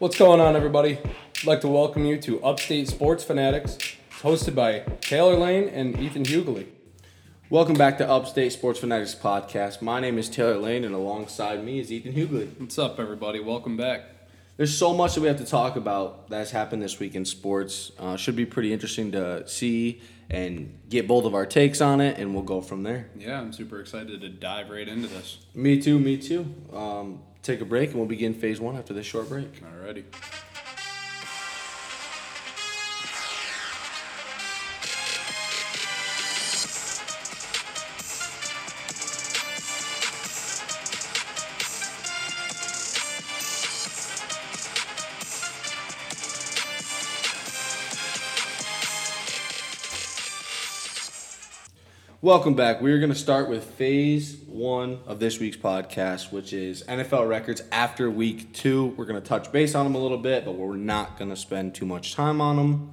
What's going on, everybody? I'd like to welcome you to Upstate Sports Fanatics, It's hosted by Taylor Lane and Ethan Hughley. Welcome back to Upstate Sports Fanatics Podcast. My name is Taylor Lane, and alongside me is Ethan Hughley. What's up, everybody? Welcome back. There's so much that we have to talk about that's happened this week in sports. Uh, should be pretty interesting to see and get both of our takes on it, and we'll go from there. Yeah, I'm super excited to dive right into this. Me too, me too. Um, take a break, and we'll begin phase one after this short break. Alrighty. Welcome back. We are going to start with phase one of this week's podcast, which is NFL records after week two. We're going to touch base on them a little bit, but we're not going to spend too much time on them.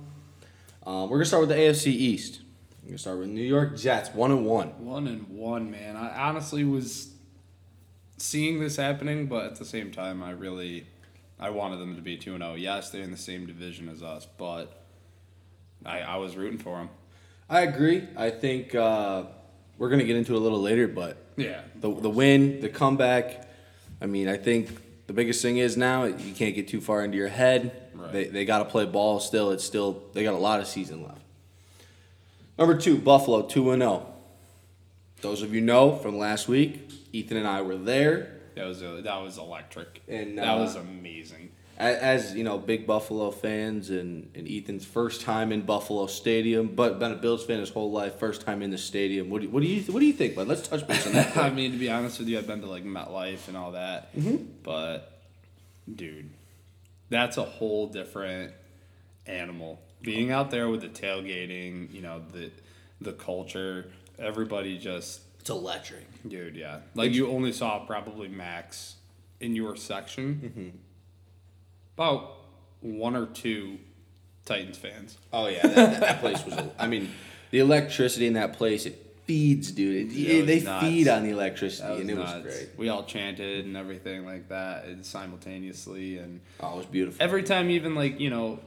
Uh, we're going to start with the AFC East. We're going to start with New York Jets, one and one. One and one, man. I honestly was seeing this happening, but at the same time, I really I wanted them to be two and zero. Yes, they're in the same division as us, but I I was rooting for them. I agree. I think uh, we're going to get into it a little later, but Yeah, the, the win, the comeback. I mean, I think the biggest thing is now you can't get too far into your head. Right. They, they got to play ball still. It's still they got a lot of season left. Number two, Buffalo two and zero. Those of you know from last week, Ethan and I were there. that was a, that was electric, And, that uh, was amazing. As, you know, big Buffalo fans and, and Ethan's first time in Buffalo Stadium, but been a Bills fan his whole life. First time in the stadium. What do, what do you what do you think? Bud? Let's touch base on that. I mean, to be honest with you, I've been to like MetLife and all that, mm-hmm. but dude, that's a whole different animal. Being out there with the tailgating, you know, the the culture, everybody just, it's electric. dude, yeah. Like you only saw probably max in your section, mm-hmm. About one or two Titans fans. Oh yeah, that, that, that place was. I mean, the electricity in that place it feeds, dude. It, It they nuts. feed on the electricity, and it nuts. was great. We all chanted and everything like that and simultaneously and. Oh, it was beautiful. every time even like you know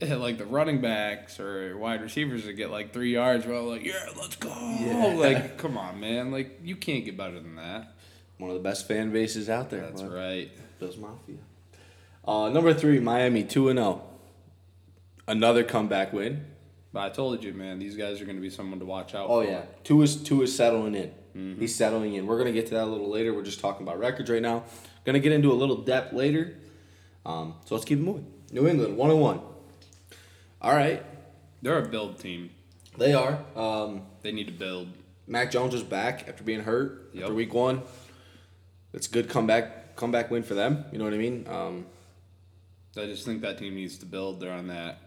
like the running backs or wide receivers that get like three yards we're all like yeah let's go Yeah. like come on man like you can't get better than that One of the best fan bases out there. that's bud. right Bills Mafia. Uh, number three, Miami two and zero. Another comeback win. but i told you man these guys are going to be someone to watch out Oh for yeah, Tua is Tua is settling in. He's settling in. We're gonna get to that a little later. We're just talking about records right now. Gonna get into a little depth later. Um, so let's keep it moving. New England one and one. All right, they're a build team they are. Um, they need to build Mac Jones is back after being hurt Yep. after week one. It's a good comeback comeback win for them. You know what I mean? Um, i just think that team needs to build they're on that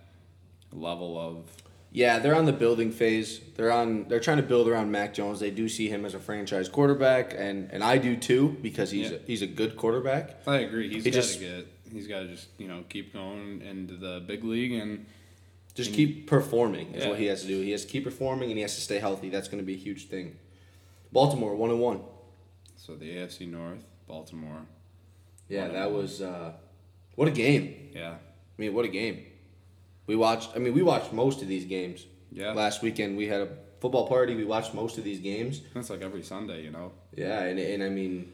level of yeah, they're on the building phase. They're on. They're trying to build around Mac Jones. They do see him as a franchise quarterback, and and I do too because he's Yeah. a, he's a good quarterback. i agree He's He got to get he's got to just you know keep going into the big league and Just keep performing is Yeah. what he has to do. He has to keep performing, and he has to stay healthy. That's going to be a huge thing. Baltimore one and one. so the afc north baltimore Yeah, that was uh, what a game. yeah I mean, what a game. We watched. I mean, we watched most of these games. Yeah. Last weekend we had a football party. We watched most of these games. That's like every Sunday, you know. Yeah, and, and I mean,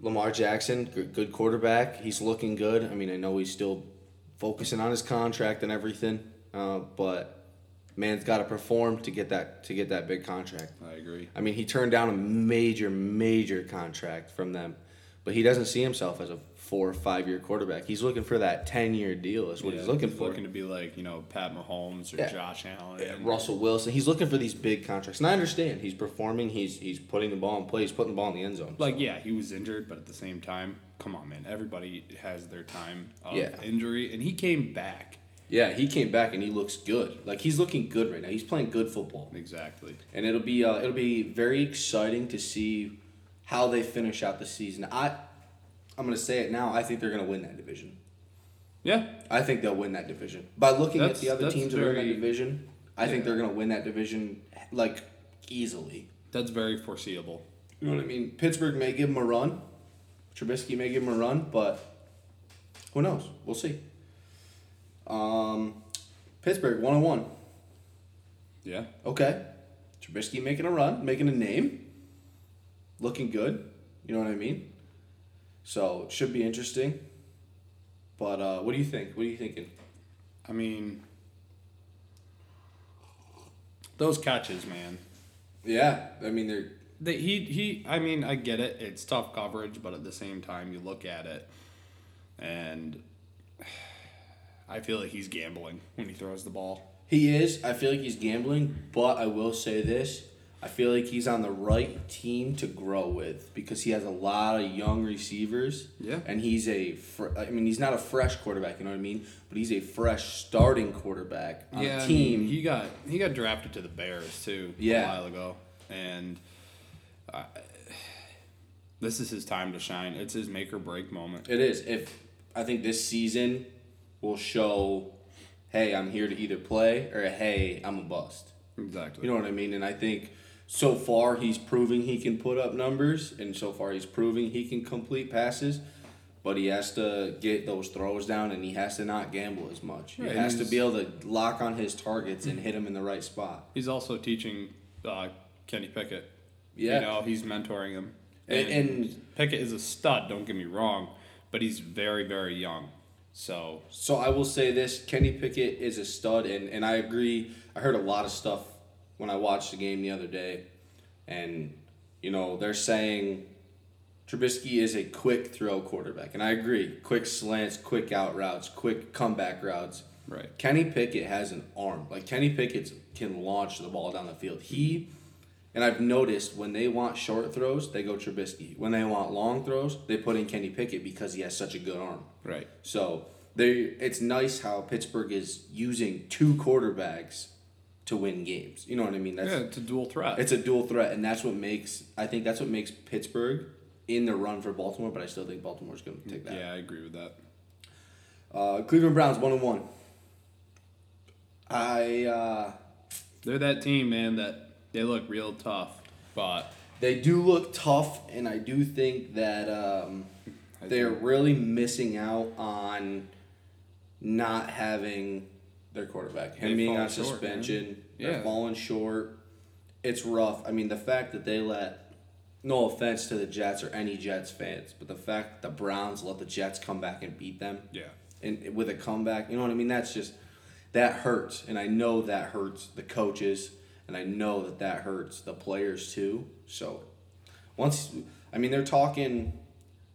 Lamar Jackson, good, quarterback. He's looking good. I mean, I know he's still focusing on his contract and everything, uh, but man's got to perform to get that to get that big contract. I agree. I mean, he turned down a major, major contract from them, but he doesn't see himself as a four or five year quarterback. He's looking for that ten year deal. Is what Yeah, he's looking for. Looking to be like you know Pat Mahomes or Yeah. Josh Allen. Yeah, Russell Wilson. He's looking for these big contracts, and I understand he's performing. He's he's putting the ball in play. He's putting the ball in the end zone. Like yeah, he was injured, but at the same time, come on, man. Everybody has their time of Yeah. injury, and he came back. Yeah, he came back and he looks good. Like he's looking good right now. He's playing good football, Exactly. and it'll be uh, it'll be very exciting to see how they finish out the season. I I'm gonna say it now. I think they're gonna win that division. Yeah, I think they'll win that division. By looking That's- at the other that's teams that are in very- that division, I think they're gonna win that division like easily. that's very foreseeable. You know what I mean? Pittsburgh may give him a run. Trubisky may give him a run, but Who knows? We'll see. Um, Pittsburgh one on one. Yeah. Okay. Trubisky making a run, making a name, looking good. You know what I mean? So it should be interesting. But uh, what do you think? What are you thinking? I mean, those catches, man. Yeah, I mean they're They, he he. I mean, I get it. It's tough coverage, but at the same time, you look at it, and I feel like he's gambling when he throws the ball. he is. I feel like he's gambling, but I will say this: I feel like he's on the right team to grow with because he has a lot of young receivers. Yeah. and he's a. Fr- I mean, he's not a fresh quarterback. You know what I mean? But he's a fresh starting quarterback on yeah, a I team. mean, he got he got drafted to the Bears too. Yeah. a while ago, and I, this is his time to shine. It's his make or break moment. It is. If I think this season will show, hey, I'm here to either play or hey, I'm a bust. Exactly. You know what I mean? And I think so far he's proving he can put up numbers, and so far he's proving he can complete passes. But he has to get those throws down, and he has to not gamble as much. Right, he has to be able to lock on his targets and hit him in the right spot. He's also teaching uh, Kenny Pickett. Yeah. You know, he's mentoring him. And- and- Pickett is a stud, don't get me wrong, but he's very, very young. So, So I will say this: Kenny Pickett is a stud, and, and I agree. I heard a lot of stuff when I watched the game the other day, and you know they're saying Trubisky is a quick throw quarterback, and I agree. Quick slants, quick out routes, quick comeback routes. right. Kenny Pickett has an arm. Like Kenny Pickett can launch the ball down the field. He and I've noticed when they want short throws, they go Trubisky. When they want long throws, they put in Kenny Pickett because he has such a good arm. Right. So they it's nice how Pittsburgh is using two quarterbacks to win games. You know what I mean? That's Yeah, it's a dual threat. it's a dual threat, and that's what makes I think that's what makes Pittsburgh in the run for Baltimore. But I still think Baltimore's going to take that. yeah, I agree with that. Uh, Cleveland Browns one and one. I uh, They're that team, man, that they look real tough, but they do look tough, and I do think that um, they're think- really missing out on not having their quarterback. Him They've being on fallen short, man. suspension, they're falling short. It's rough. I mean, the fact that they let, no offense to the Jets or any Jets fans, but the fact that the Browns let the Jets come back and beat them, yeah. and with a comeback, you know what I mean? That's just that hurts, and I know that hurts the coaches, and I know that that hurts the players too. So once, I mean, they're talking.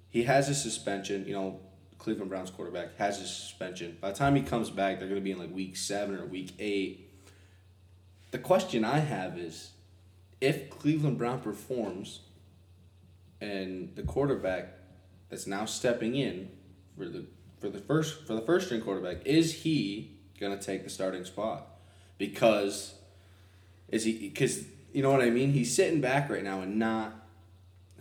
He has a suspension. You know, Cleveland Browns quarterback has a suspension. By the time he comes back, they're going to be in like week seven or week eight. The question I have is, if Cleveland Brown performs, and the quarterback that's now stepping in for the for the first for the first string quarterback is he gonna take the starting spot because is he because you know what I mean he's sitting back right now and not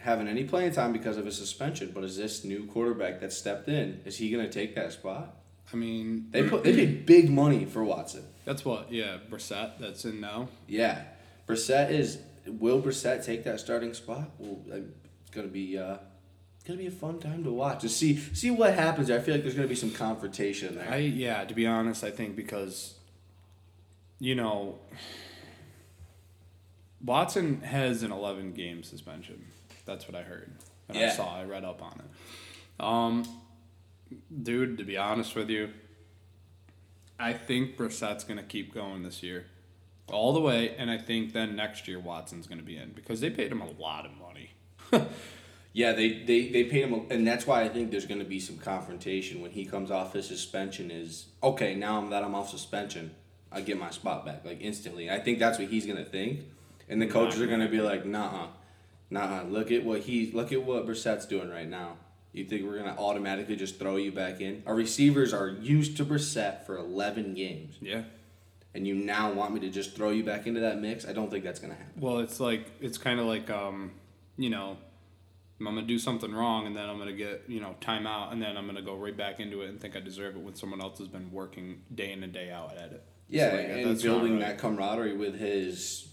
having any playing time because of his suspension but is this new quarterback that stepped in is he gonna take that spot I mean, they put they paid big money for Watson that's what, yeah, Brissett that's in now. yeah Brissett is will Brissett take that starting spot well uh, it's gonna be uh gonna be a fun time to watch to see see what happens there. I feel like there's gonna be some confrontation there I yeah, to be honest, I think because you know Watson has an 11 game suspension. That's what I heard. And I saw, I read up on it. Um dude, to be honest with you, I think Brissett's going to keep going this year. All the way and I think then next year Watson's going to be in because they paid him a lot of money. Yeah, they, they, they paid him, a, and that's why I think there's going to be some confrontation when he comes off his suspension. Is okay now that I'm off suspension, I get my spot back like instantly. I think that's what he's going to think, and the coaches are going to be like, nah, nah. Look at what he look at what Brissett's doing right now. You think we're going to automatically just throw you back in? Our receivers are used to Brissett for 11 games, Yeah. and you now want me to just throw you back into that mix? I don't think that's going to happen. Well, it's like it's kind of like um, you know, I'm gonna do something wrong, and then I'm gonna get you know timeout, and then I'm gonna go right back into it and think I deserve it when someone else has been working day in and day out at it. Yeah, So, like, and building right. that camaraderie with His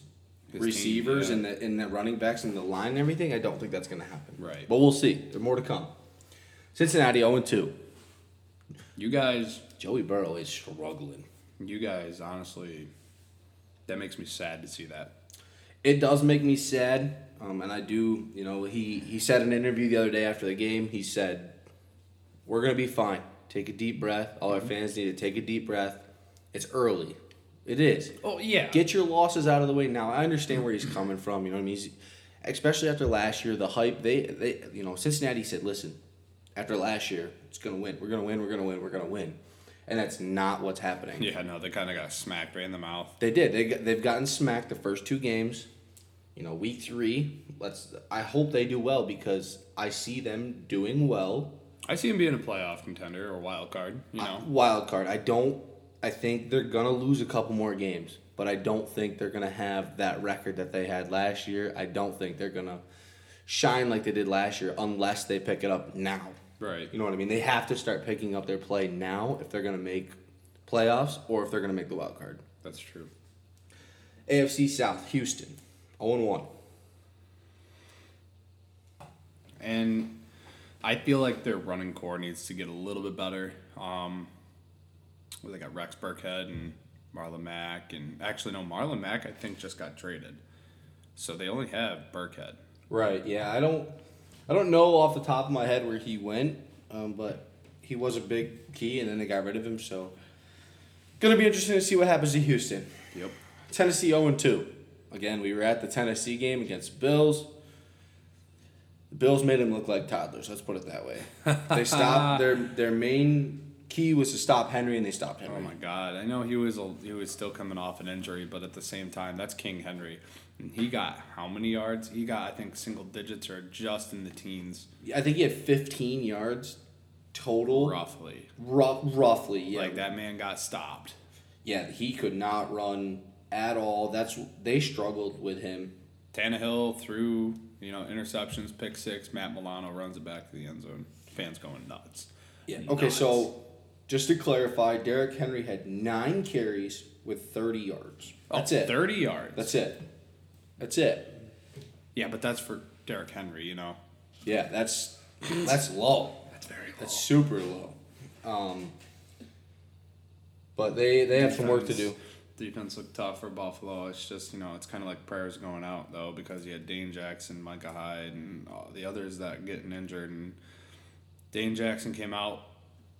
receivers team, and the and the running backs and the line and everything. I don't think that's going to happen. Right. But we'll see. There's more to come. Cincinnati 0 2. You guys, Joey Burrow is struggling. you guys, honestly, that makes me sad to see that. It does make me sad, um, and I do. You know, he he said in an interview the other day after the game. He said, "We're gonna be fine. Take a deep breath. All our fans need to take a deep breath. It's early. It is. Oh yeah. Get your losses out of the way now. I understand where he's coming from. You know what I mean? He's, especially after last year, the hype. They they you know Cincinnati said, listen, after last year, it's gonna win. We're gonna win. We're gonna win. We're gonna win, and that's not what's happening. yeah, no, they kind of got smacked right in the mouth. They did. They they've gotten smacked the first two games. You know, week three. Let's. I hope they do well because I see them doing well. I see him being a playoff contender or wild card. You know, Wild card. I don't. I think they're gonna lose a couple more games, but I don't think they're gonna have that record that they had last year. I don't think they're gonna shine like they did last year unless they pick it up now. right? You know what I mean? They have to start picking up their play now if they're gonna make playoffs or if they're gonna make the wild card. That's true. AFC South, Houston, 0 1. And I feel like their running core needs to get a little bit better. Um, well, they got Rex Burkhead and Marlon Mack, and actually no, Marlon Mack I think just got traded, so they only have Burkhead. Right. Yeah. I don't. I don't know off the top of my head where he went, um, but he was a big key, and then they got rid of him. So, gonna be interesting to see what happens to Houston. Yep. Tennessee zero and two. Again, we were at the Tennessee game against Bills. The Bills made them look like toddlers. Let's put it that way. They stopped their their main key was to stop Henry, and they stopped Henry. Oh my God! I know he was a, he was still coming off an injury, but at the same time, that's King Henry. And he got how many yards? He got I think single digits or just in the teens, I think he had 15 yards total. roughly. Roughly, yeah. Like that man got stopped. Yeah, he could not run at all. That's they struggled with him. Tannehill threw, you know, interceptions, pick six. Matt Milano runs it back to the end zone. Fans going nuts. Yeah. Okay, so just to clarify, Derrick Henry had nine carries with 30 yards. That's oh, it. 30 yards. That's it. That's it. yeah, but that's for Derrick Henry, you know. Yeah, that's that's low. That's very low. That's super low. Um, but they they have some work to do. Defense looked tough for Buffalo. It's just, you know, it's kind of like prayers going out, though, because you had Dane Jackson, Micah Hyde, and all the others that getting injured. And Dane Jackson came out,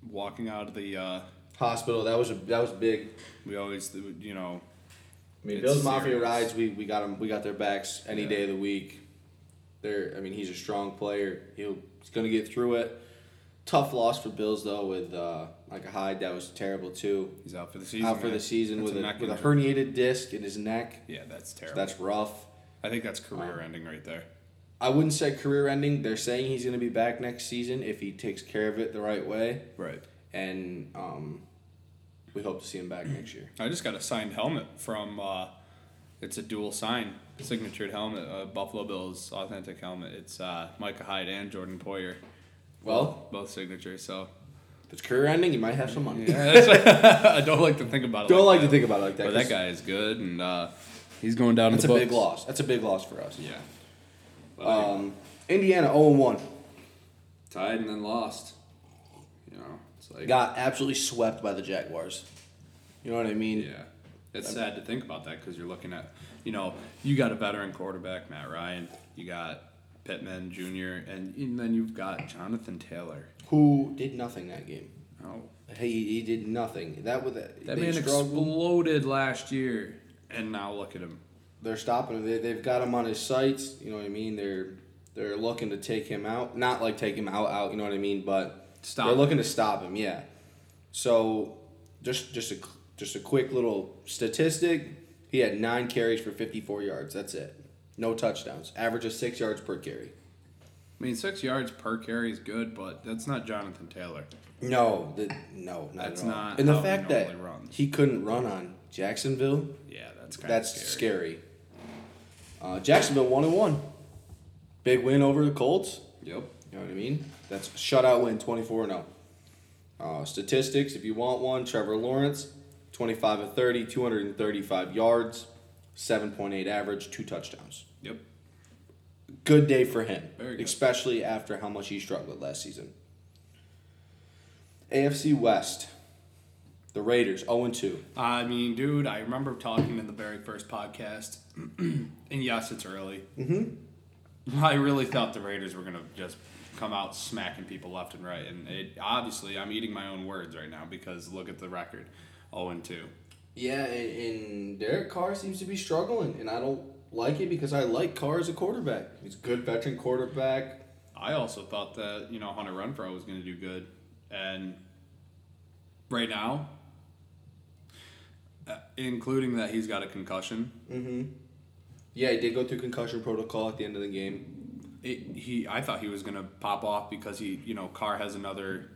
walking out of the, uh, Hospital. That was a that was big. we always, you know, I mean, Bills Mafia rides. We we got them. We got their backs any Yeah. day of the week. They're. I mean, he's a strong player. He'll, he's gonna get through it. Tough loss for Bills though with uh, a Hyde. That was terrible too. he's out for the season. Out for man. the season That's with a, neck with a herniated disc in his neck. Yeah, that's So terrible. that's rough. I think that's career ending right there. I wouldn't say career ending. They're saying he's gonna be back next season if he takes care of it the right way, Right. and um, we hope to see him back next year. I just got a signed helmet from. Uh, it's a dual sign, signatured helmet, uh, Buffalo Bills authentic helmet. It's uh, Micah Hyde and Jordan Poyer. Well, both signatures. So if it's career ending, you might have some money. yeah, I don't like to think about it. Don't like that. to think about it like that. But that guy is good, and uh, he's going down. That's a the big loss. That's a big loss for us. Yeah. Um, Indiana 0 1. tied and then lost. You know, it's like Got absolutely swept by the Jaguars. You know what I mean? Yeah, it's sad to think about that because you're looking at, you know, you got a veteran quarterback, Matt Ryan. You got Pittman Jr. and, and then you've got Jonathan Taylor. Who did nothing that game? Oh, He, he did nothing. That was that man struggled. exploded last year, and now look at him. They're stopping him. They, they've got him on his sights. You know what I mean? They're they're looking to take him out. Not like take him out out. You know what I mean? But Stop they're him. looking to stop him. Yeah. So just just a just a quick little statistic. He had nine carries for 54 yards. That's it. No touchdowns. Average of six yards per carry. I mean, six yards per carry is good, but that's not Jonathan Taylor. No, the, no, not That's at all. not And the fact that runs. he couldn't run on Jacksonville, Yeah, that's that's of scary. Uh, Jacksonville one and one, big win over the Colts. Yep. You know what I mean? That's shutout win, twenty four zero. Uh, statistics, if you want one, Trevor Lawrence, twenty five of 30, 235 yards, seven point eight average, two touchdowns. Yep. Good day for him, especially after how much he struggled last season. AFC West. The Raiders 0 2. I mean, dude, I remember talking in the very first podcast, and yes, it's early. Mm-hmm. I really thought the Raiders were gonna just come out smacking people left and right, and it obviously I'm eating my own words right now because look at the record, zero and two. Yeah, and, Derek Carr seems to be struggling, and I don't like it because I like Carr as a quarterback. He's a good veteran quarterback. I also thought that you know Hunter Renfrow was going to do good, and right now, including that he's got a concussion, Mm-hmm. Yeah, he did go through concussion protocol at the end of the game. it, he I thought he was going to pop off because he you know Carr has another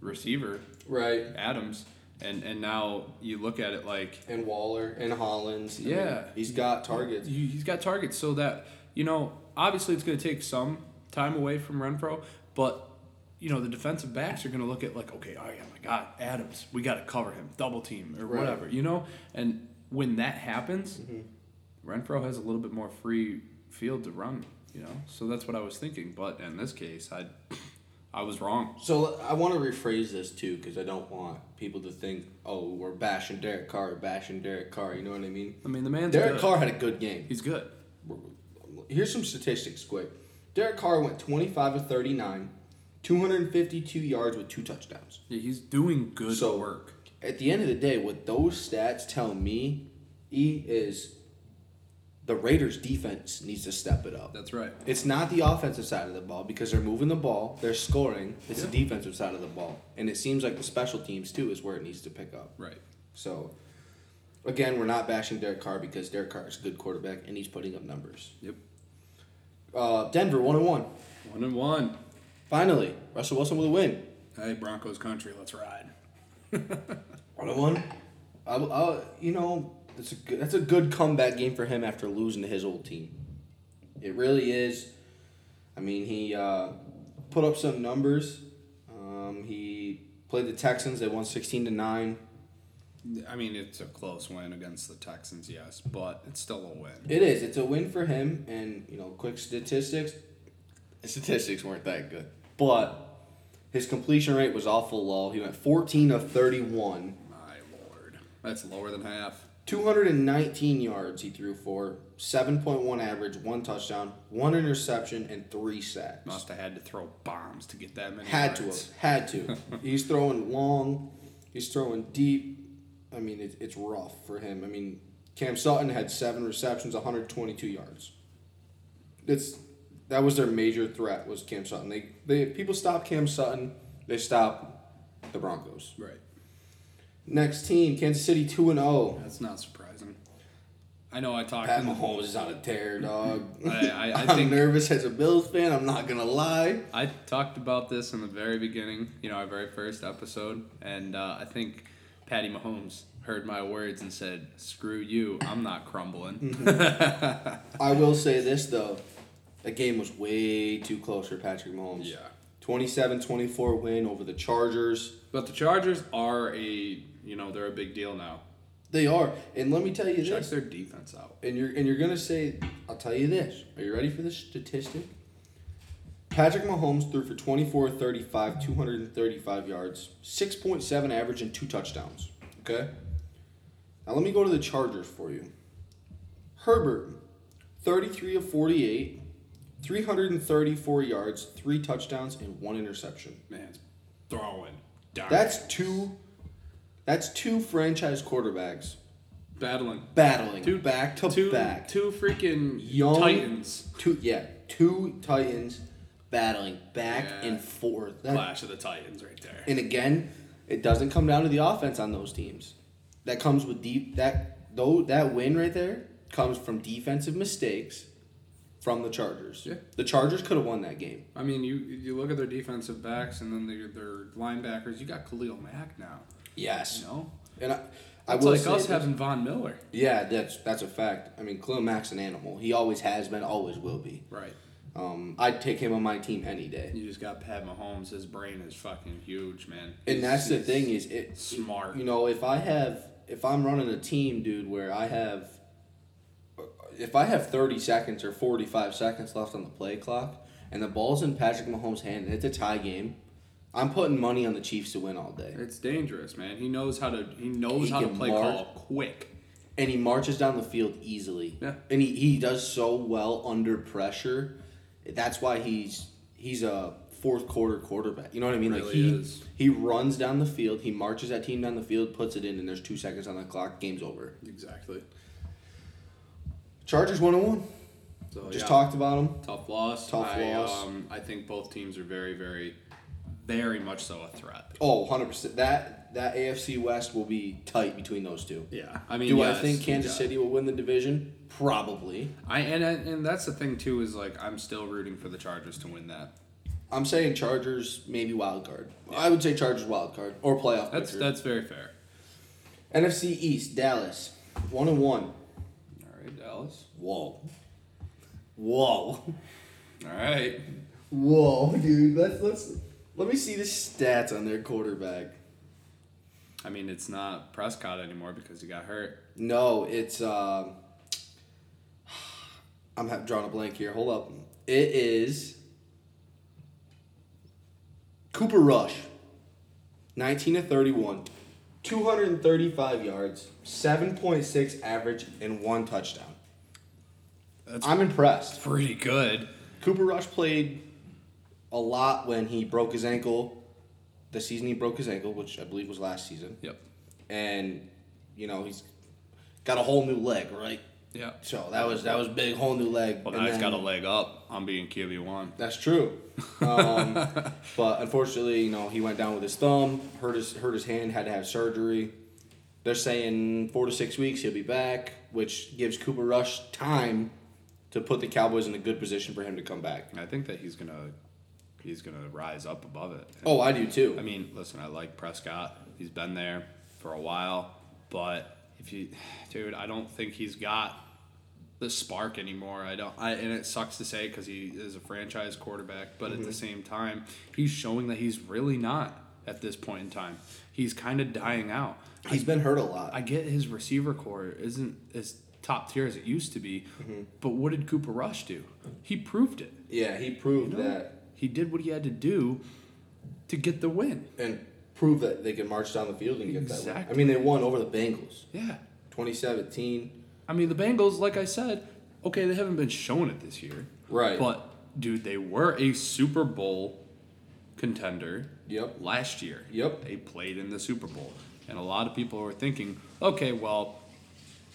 receiver Right. Adams, and and now you look at it like And Waller and Hollins. I mean, Yeah. he's got targets. he's got targets, so that you know obviously it's going to take some time away from Renfrow, but you know the defensive backs are going to look at like okay, oh yeah, my God, Adams, we got to cover him, double team or Right. whatever, you know, and when that happens, Mm-hmm. Renfrow has a little bit more free field to run, you know, so that's what I was thinking, but in this case, I I was wrong. So I want to rephrase this too because I don't want people to think, oh, we're bashing Derek Carr, bashing Derek Carr. You know what I mean? I mean, the man. Derek good. Carr had a good game. He's good. Here's some statistics quick. Derek Carr went 25 of 39, 252 yards with two touchdowns. Yeah, he's doing good So- work. At the end of the day, what those stats tell me, E, is the Raiders' defense needs to step it up. That's right. It's not the offensive side of the ball because they're moving the ball, they're scoring. It's Yeah. the defensive side of the ball. And it seems like the special teams, too, is where it needs to pick up. Right. So, again, we're not bashing Derek Carr because Derek Carr is a good quarterback and he's putting up numbers. Yep. Uh, Denver, 1 and 1. One and one. Finally, Russell Wilson with a win. Hey, Broncos country, let's ride. 1 and 1. I, I, you know, that's a, good, that's a good comeback game for him after losing to his old team. It really is. I mean, he uh, put up some numbers. Um, he played the Texans. They won 16 to 9. I mean, it's a close win against the Texans, yes, but it's still a win. It is. It's a win for him. And, you know, quick statistics. Statistics weren't that good. But his completion rate was awful low. He went 14 of 31. My lord. That's lower than half. 219 yards he threw for, 7.1 average, one touchdown, one interception, and three sacks. Must have had to throw bombs to get that many Had to have. Had to. he's throwing long. He's throwing deep. I mean, it, it's rough for him. I mean, Cam Sutton had seven receptions, 122 yards. It's that was their major threat was Cam Sutton. They they people stop Cam Sutton, they stop the Broncos. Right. Next team, Kansas City two and oh. zero. That's not surprising. I know I talked Pat the Mahomes is on a tear, dog. I, I, I I'm think nervous as a Bills fan. I'm not gonna lie. I talked about this in the very beginning, you know, our very first episode, and uh, I think Patty Mahomes heard my words and said, "Screw you, I'm not crumbling." I will say this though, the game was way too close for Patrick Mahomes. yeah, 27-24 win over the Chargers. but the Chargers are a, you know, they're a big deal now. They are, and let me tell you Check this. their defense out. And you're and you're gonna say, I'll tell you this. Are you ready for this statistic? Patrick Mahomes threw for 24 35, 235 yards, 6.7 average, and two touchdowns. Okay? Now let me go to the Chargers for you. Herbert, 33 of 48, 334 yards, three touchdowns, and one interception. Man's throwing. That's two that's two franchise quarterbacks battling. battling Two back to two, back. Two freaking Young- Titans. Two yeah, two Titans battling back Yeah. and forth. That- Clash of the Titans right there. and again, it doesn't come down to the offense on those teams. That comes with deep that though that win right there comes from defensive mistakes from the Chargers. Yeah. The Chargers could have won that game. I mean, you you look at their defensive backs and then their their linebackers. You got Khalil Mack now. Yes. You know, And I, I it's will like us having Von Miller. Yeah, that's that's a fact. I mean, Khalil Mack's an animal. He always has been, always will be. Right. Um, I'd take him on my team any day. You just got Pat Mahomes. His brain is fucking huge, man. And He's- that's the thing is it smart. You know, if I have if I'm running a team, dude, where I have if I have 30 seconds or 45 seconds left on the play clock and the ball's in Patrick Mahomes' hand and it's a tie game, I'm putting money on the Chiefs to win all day. It's dangerous, man. He knows how to. He knows He how to play mark. call quick. And he marches down the field easily. Yeah. And he, he does so well under pressure. That's why he's he's a fourth quarter quarterback. You know what I mean? like he is. he runs down the field, he marches that team down the field, puts it in, and there's two seconds on the clock, game's over. Exactly. Chargers one and one. So Just yeah, talked about them. tough loss. Tough I, loss. Um, I think both teams are very, very, very much so a threat. Oh, 100 percent. That that AFC West will be tight between those two. Yeah. I mean, Do yes, I think Kansas City will win the division? Probably. I and and that's the thing too is like I'm still rooting for the Chargers to win that. I'm saying Chargers, maybe wild card. I would say Chargers wild card or playoff. That's picture. that's very fair. NFC East, Dallas, one and one. Dallas. Whoa. Whoa. All right. Whoa, dude. Let's let's let me see the stats on their quarterback. I mean, it's not Prescott anymore because he got hurt. No, it's um. I'm ha- drawing a blank here. Hold up. It is Cooper Rush. 19 to 31. 235 yards, 7.6 average, and one touchdown. That's I'm impressed. pretty good. Cooper Rush played a lot when he broke his ankle. The season he broke his ankle, which I believe was last season. Yep. And, you know, he's got a whole new leg, right? Yeah. So that was that was big, whole new leg. Well, And now he's got a leg up on being QB one. That's true. Um, but unfortunately, you know, he went down with his thumb, hurt his hurt his hand, had to have surgery. They're saying four to six weeks he'll be back, which gives Cooper Rush time to put the Cowboys in a good position for him to come back. And I think that he's gonna he's gonna rise up above it. Oh, I do too. I mean, listen, I like Prescott. He's been there for a while, but if you, dude, I don't think he's got the spark anymore. I don't. I and it sucks to say because he is a franchise quarterback, but at the mm-hmm. same time, he's showing that he's really not at this point in time. He's kind of dying out. He's been hurt a lot. I get his receiver core isn't as top tier as it used to be, mm-hmm. but what did Cooper Rush do? He proved it. yeah, he proved that He did what he had to do to get the win. and prove that they can march down the field and get that. Win. I mean, they won over the Bengals, Yeah. 2017. I mean, the Bengals, like I said, okay, they haven't been showing it this year. Right. But, dude, they were a Super Bowl contender Yep. last year. Yep. They played in the Super Bowl. And a lot of people were thinking, okay, well,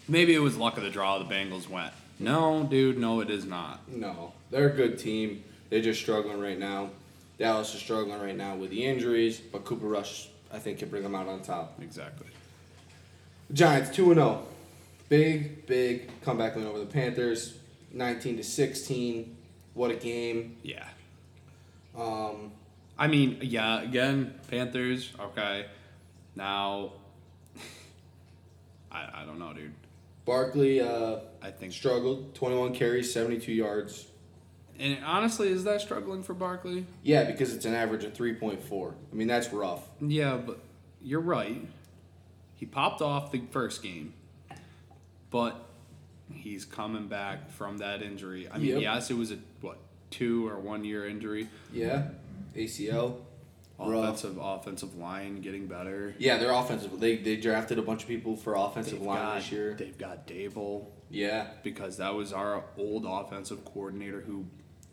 maybe it was luck of the draw the Bengals went. No, dude, no, it is not. No, they're a good team. They're just struggling right now. Dallas is struggling right now with the injuries, but Cooper Rush, I think, can bring them out on top. Exactly. Giants two and zero, big big comeback win over the Panthers, nineteen to sixteen. What a game! Yeah. Um, I mean, yeah, again, Panthers, okay. Now, I, I don't know, dude. Barkley uh, I think struggled, twenty one carries, seventy two yards. And honestly, is that struggling for Barkley? Yeah, because it's an average of three point four. I mean, that's rough. Yeah, but you're right. He popped off the first game, but he's coming back from that injury. I mean, Yep. yes, it was a what two or one year injury. Yeah, ACL. Rough. Offensive offensive line getting better. Yeah, they're offensive. They they drafted a bunch of people for offensive They've line got, this year. they've got Daboll Yeah, because that was our old offensive coordinator who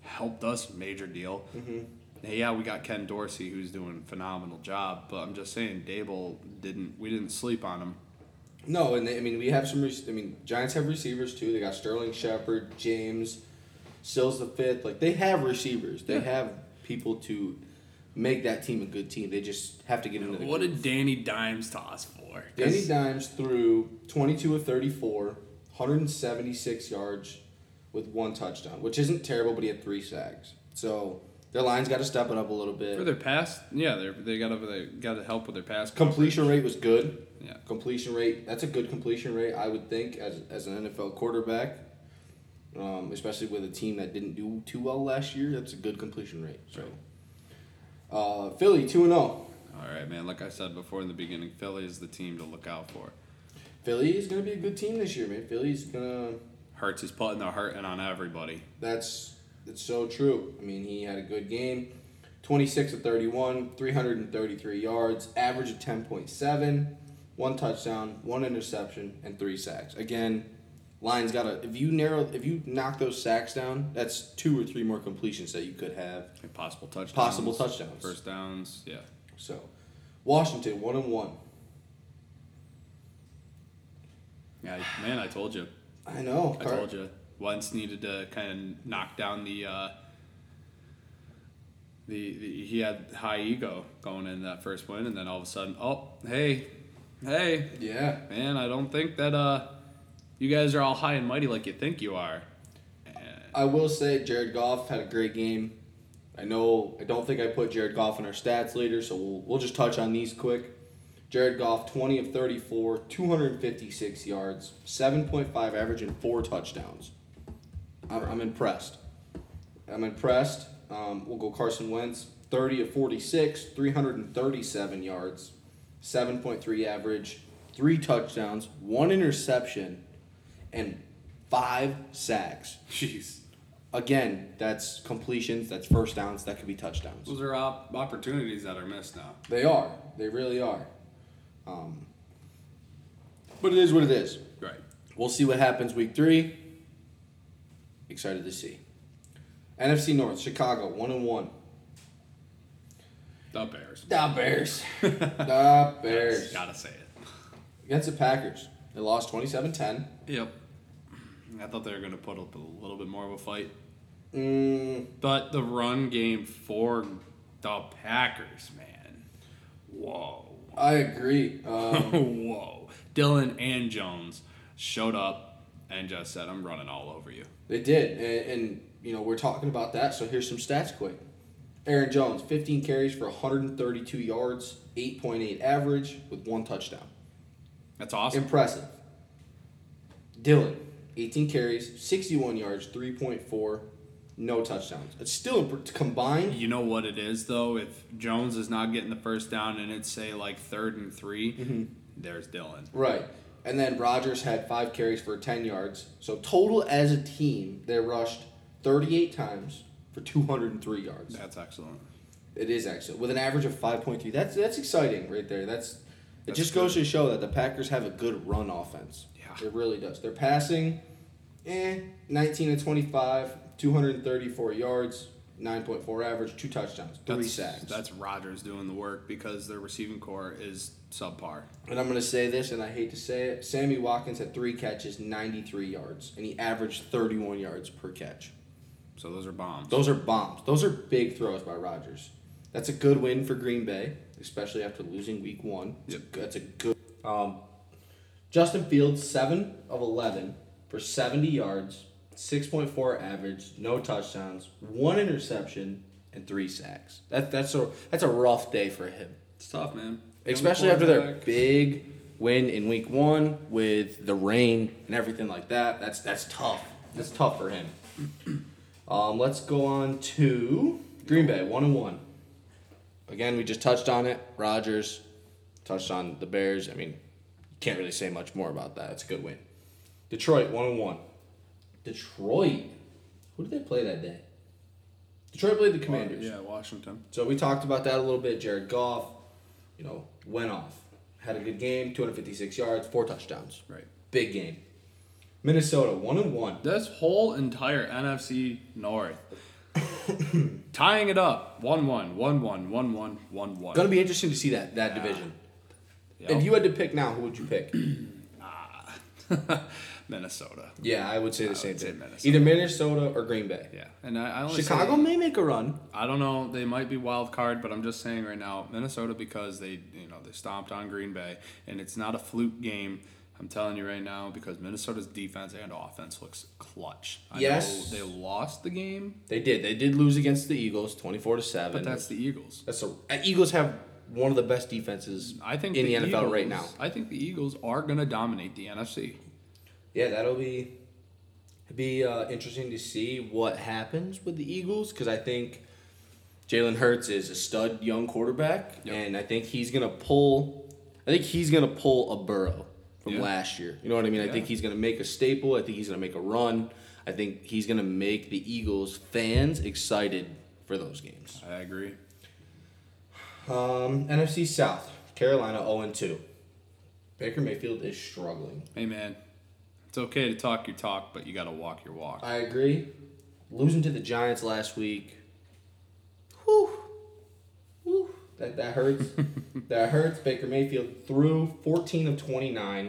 helped us major deal. Mm-hmm. Yeah, we got Ken Dorsey who's doing a phenomenal job, but I'm just saying Daboll didn't. We didn't sleep on him. No, and they, I mean we have some. I mean Giants have receivers too. They got Sterling Shepard, James, Sills the fifth. Like they have receivers. They Yeah. have people to make that team a good team. They just have to get into the. What groove. did Danny Dimes toss for? Danny Dimes threw twenty two of 34, 176 yards with one touchdown, which isn't terrible, but he had three sacks. So their line's got to step it up a little bit. For their pass, yeah, they they got to they got to help with their pass. Completion rate was good. Yeah. Completion rate, that's a good completion rate, I would think, as, as an NFL quarterback. Um, especially with a team that didn't do too well last year, that's a good completion rate. So, uh, Philly two and zero. All right, man. Like I said before in the beginning, Philly is the team to look out for. Philly is gonna be a good team this year, man. Philly's gonna. Hurts is putting the hurting on everybody. That's that's so true. I mean, he had a good game. 26 of 31, 333 yards, average of 10.7, one touchdown, one interception, and three sacks. Again, Lions got to if you narrow if you knock those sacks down, that's two or three more completions that you could have. And possible touchdowns. Possible touchdowns. First downs. Yeah. So, Washington one and one. Yeah, man, I told you. I know. I told you. Once needed to kind of knock down the, uh, the, the. He had high ego going in that first win, and then all of a sudden, oh, hey, hey, Yeah. man, I don't think that uh, you guys are all high and mighty like you think you are. I will say Jared Goff had a great game. I know I don't think I put Jared Goff in our stats later, so we'll, we'll just touch on these quick. Jared Goff, 20 of 34, 256 yards, 7.5 average, and four touchdowns. I'm, I'm impressed. I'm impressed. Um, we'll go Carson Wentz, 30 of 46, 337 yards, 7.3 average, three touchdowns, one interception, and five sacks. jeez, Again, that's completions, that's first downs, that could be touchdowns. those are op- opportunities that are missed now. They are. They really are. Um, but it is what it is. Right. We'll see what happens week three. Excited to see. NFC North, Chicago, one and one. The Bears. The Bears. the Bears. Gotta say it. Against the Packers. They lost 27-10. Yep. I thought they were gonna put up a little bit more of a fight. Mm, But the run game for the Packers, man. Whoa. I agree. Um, Whoa. Dillon and Jones showed up and just said, I'm running all over you. They did, and, and you know we're talking about that. So here's some stats, quick. Aaron Jones, 15 carries for 132 yards, 8.8 average with one touchdown. That's awesome. Impressive. Dillon, 18 carries, 61 yards, 3.4, no touchdowns. It's still combined. You know what it is, though? If Jones is not getting the first down and it's, say, like third and 3 Mm-hmm. there's Dillon. Right. And then Rodgers had five carries for 10 yards. So total as a team, they rushed 38 times for 203 yards. That's excellent. It is excellent with an average of five point three. That's that's exciting right there. That's it. That's just goes to show that the Packers have a good run offense. It really does. They're passing, eh, nineteen to twenty five, two hundred and thirty four yards, nine point four average, two touchdowns, three That's, sacks. That's Rodgers doing the work because their receiving core is subpar. and I'm gonna say this, and I hate to say it. Sammy Watkins had three catches, ninety three yards, and he averaged thirty one yards per catch. So those are bombs. Those are bombs. Those are big throws by Rodgers. That's a good win for Green Bay, especially after losing Week One. Yep. That's a good. Um, Justin Fields seven of eleven for seventy yards, six point four average, no touchdowns, one interception, and three sacks. That that's a that's a rough day for him, It's tough, man. especially after their big win in Week One with the rain and everything like that. That's that's tough. That's tough for him. Um, let's go on to Green Bay, one and one. Again, we just touched on it. Rodgers touched on the Bears. I mean, can't really say much more about that. It's a good win. Detroit, one and one. Detroit. Who did they play that day? Detroit played the Commanders. Yeah, Washington. So we talked about that a little bit. Jared Goff, you know, went off. Had a good game, 256 yards, four touchdowns. Right. Big game. Minnesota, one and one. This whole entire NFC North. tying it up. 1 1, 1 1, 1 1, 1 1. Gonna be interesting to see that that division. If you had to pick now, who would you pick? Minnesota. Yeah, I would say the I same would thing. Minnesota. Either Minnesota or Green Bay. Yeah. And I, I only Chicago say- may make a run. I don't know. They might be wild card, but I'm just saying right now, Minnesota because they, you know, they stomped on Green Bay, and it's not a fluke game. I'm telling you right now because Minnesota's defense and offense looks clutch. I Yes. know they lost the game, They did. They did lose against the Eagles, twenty four to seven. but that's the Eagles. that's a uh, Eagles have one of the best defenses. I think in the, NFL Eagles, right now. I think the Eagles are gonna dominate the NFC. Yeah, that'll be be uh, interesting to see what happens with the Eagles because I think Jalen Hurts is a stud young quarterback, Yep. and I think he's gonna pull. I think he's gonna pull a Burrow from Yeah. last year. You know what I mean? I think he's gonna make a staple. I think he's gonna make a run. I think he's gonna make the Eagles fans excited for those games. I agree. Um, NFC South, Carolina 0 2. Baker Mayfield is struggling. Hey man, it's okay to talk your talk, but you got to walk your walk. I agree. Losing to the Giants last week. Whew. Whew. That, that hurts. that hurts. Baker Mayfield threw 14 of 29,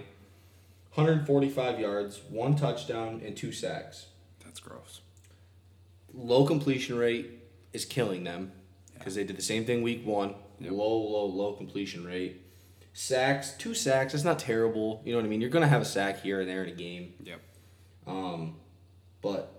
145 yards, one touchdown, and two sacks. That's gross. Low completion rate is killing them because they did the same thing week one. Yep. Low, low, low completion rate. Sacks, two sacks. That's not terrible. You know what I mean? You're gonna have a sack here and there in a game. Yep. Um, but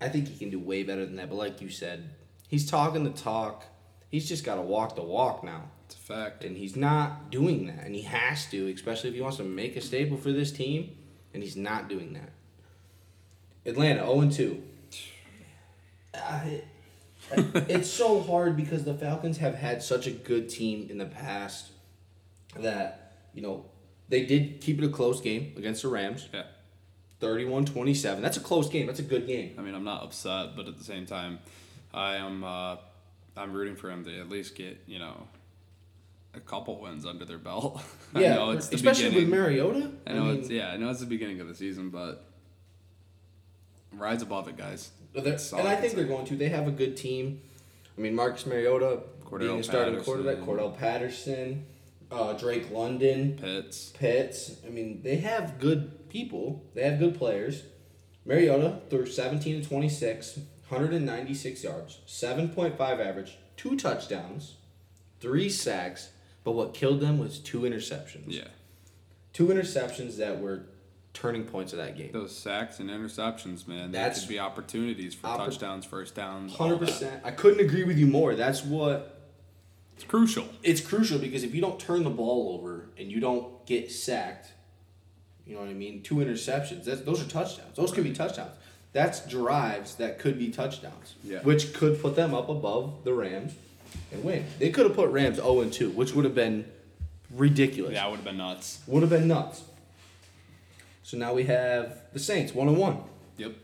I think he can do way better than that. But like you said, he's talking the talk. He's just got to walk the walk now, It's a fact. and he's not doing that. And he has to, especially if he wants to make a staple for this team. And he's not doing that. Atlanta 0 2. it's so hard because the Falcons have had such a good team in the past that, you know, they did keep it a close game against the Rams. Yeah. 31 27. That's a close game. That's a good game. I mean, I'm not upset, but at the same time, I am. Uh, I'm rooting for him to at least get you know a couple wins under their belt. I Yeah, know it's the especially beginning. with Mariota. I know mean, it's yeah. I know it's the beginning of the season, but rise above it, guys. That's and I think they're going to. They have a good team. I mean, Marcus Mariota Cordarrelle being a starting Patterson. quarterback, Cordarrelle Patterson, uh, Drake London, Pitts. Pitts. I mean, they have good people. They have good players. Mariota threw 17 to 26, 196 yards, 7.5 average, two touchdowns, three sacks. But what killed them was two interceptions. Yeah, Two interceptions that were turning points of that game. those sacks and interceptions, man. That could be opportunities for Oppor- touchdowns, first downs. Hundred percent. I couldn't agree with you more. That's what It's crucial. it's crucial because if you don't turn the ball over and you don't get sacked, you know what I mean. Two interceptions. That's, those are touchdowns. Those could be touchdowns. That's drives that could be touchdowns. Yeah. Which could put them up above the Rams and win. They could have put Rams zero and two, which would have been ridiculous. That would have been nuts. Would have been nuts. So now we have the Saints one and one. Yep.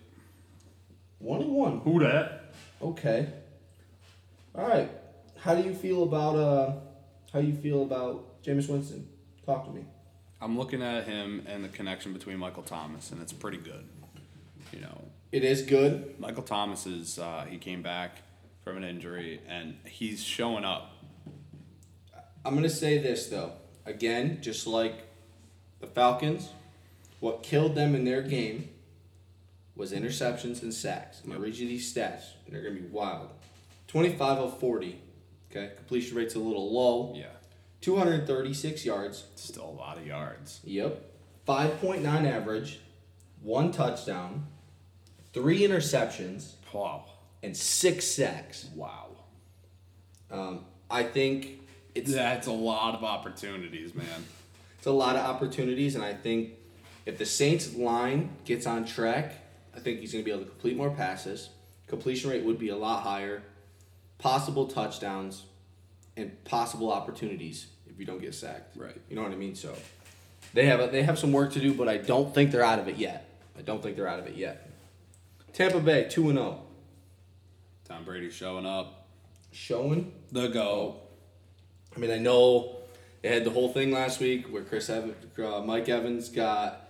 One and one. Who that? Okay. All right. How do you feel about uh? How do you feel about Jameis Winston? Talk to me. I'm looking at him and the connection between Michael Thomas, and it's pretty good. You know, It is good. Michael Thomas is uh, he came back from an injury and he's showing up. I'm gonna say this though. Again, just like the Falcons, what killed them in their game was interceptions and sacks. I'm gonna read you these stats, and they're gonna be wild. 25 of 40. Okay, completion rate's a little low. Yeah, 236 yards. still a lot of yards. Yep. 5.9 average, one touchdown, three interceptions, Wow, and six sacks. wow. Um, I think it's That's a lot of opportunities, man. it's a lot of opportunities, and I think if the Saints line gets on track, I think he's going to be able to complete more passes. Completion rate would be a lot higher. Possible touchdowns and possible opportunities if you don't get sacked. Right. You know what I mean? So they have a, they have some work to do, but I don't think they're out of it yet. I don't think they're out of it yet. Tampa Bay two and zero, Tom Brady showing up. showing. The go. I mean, I know they had the whole thing last week where Chris Evans, uh, Mike Evans got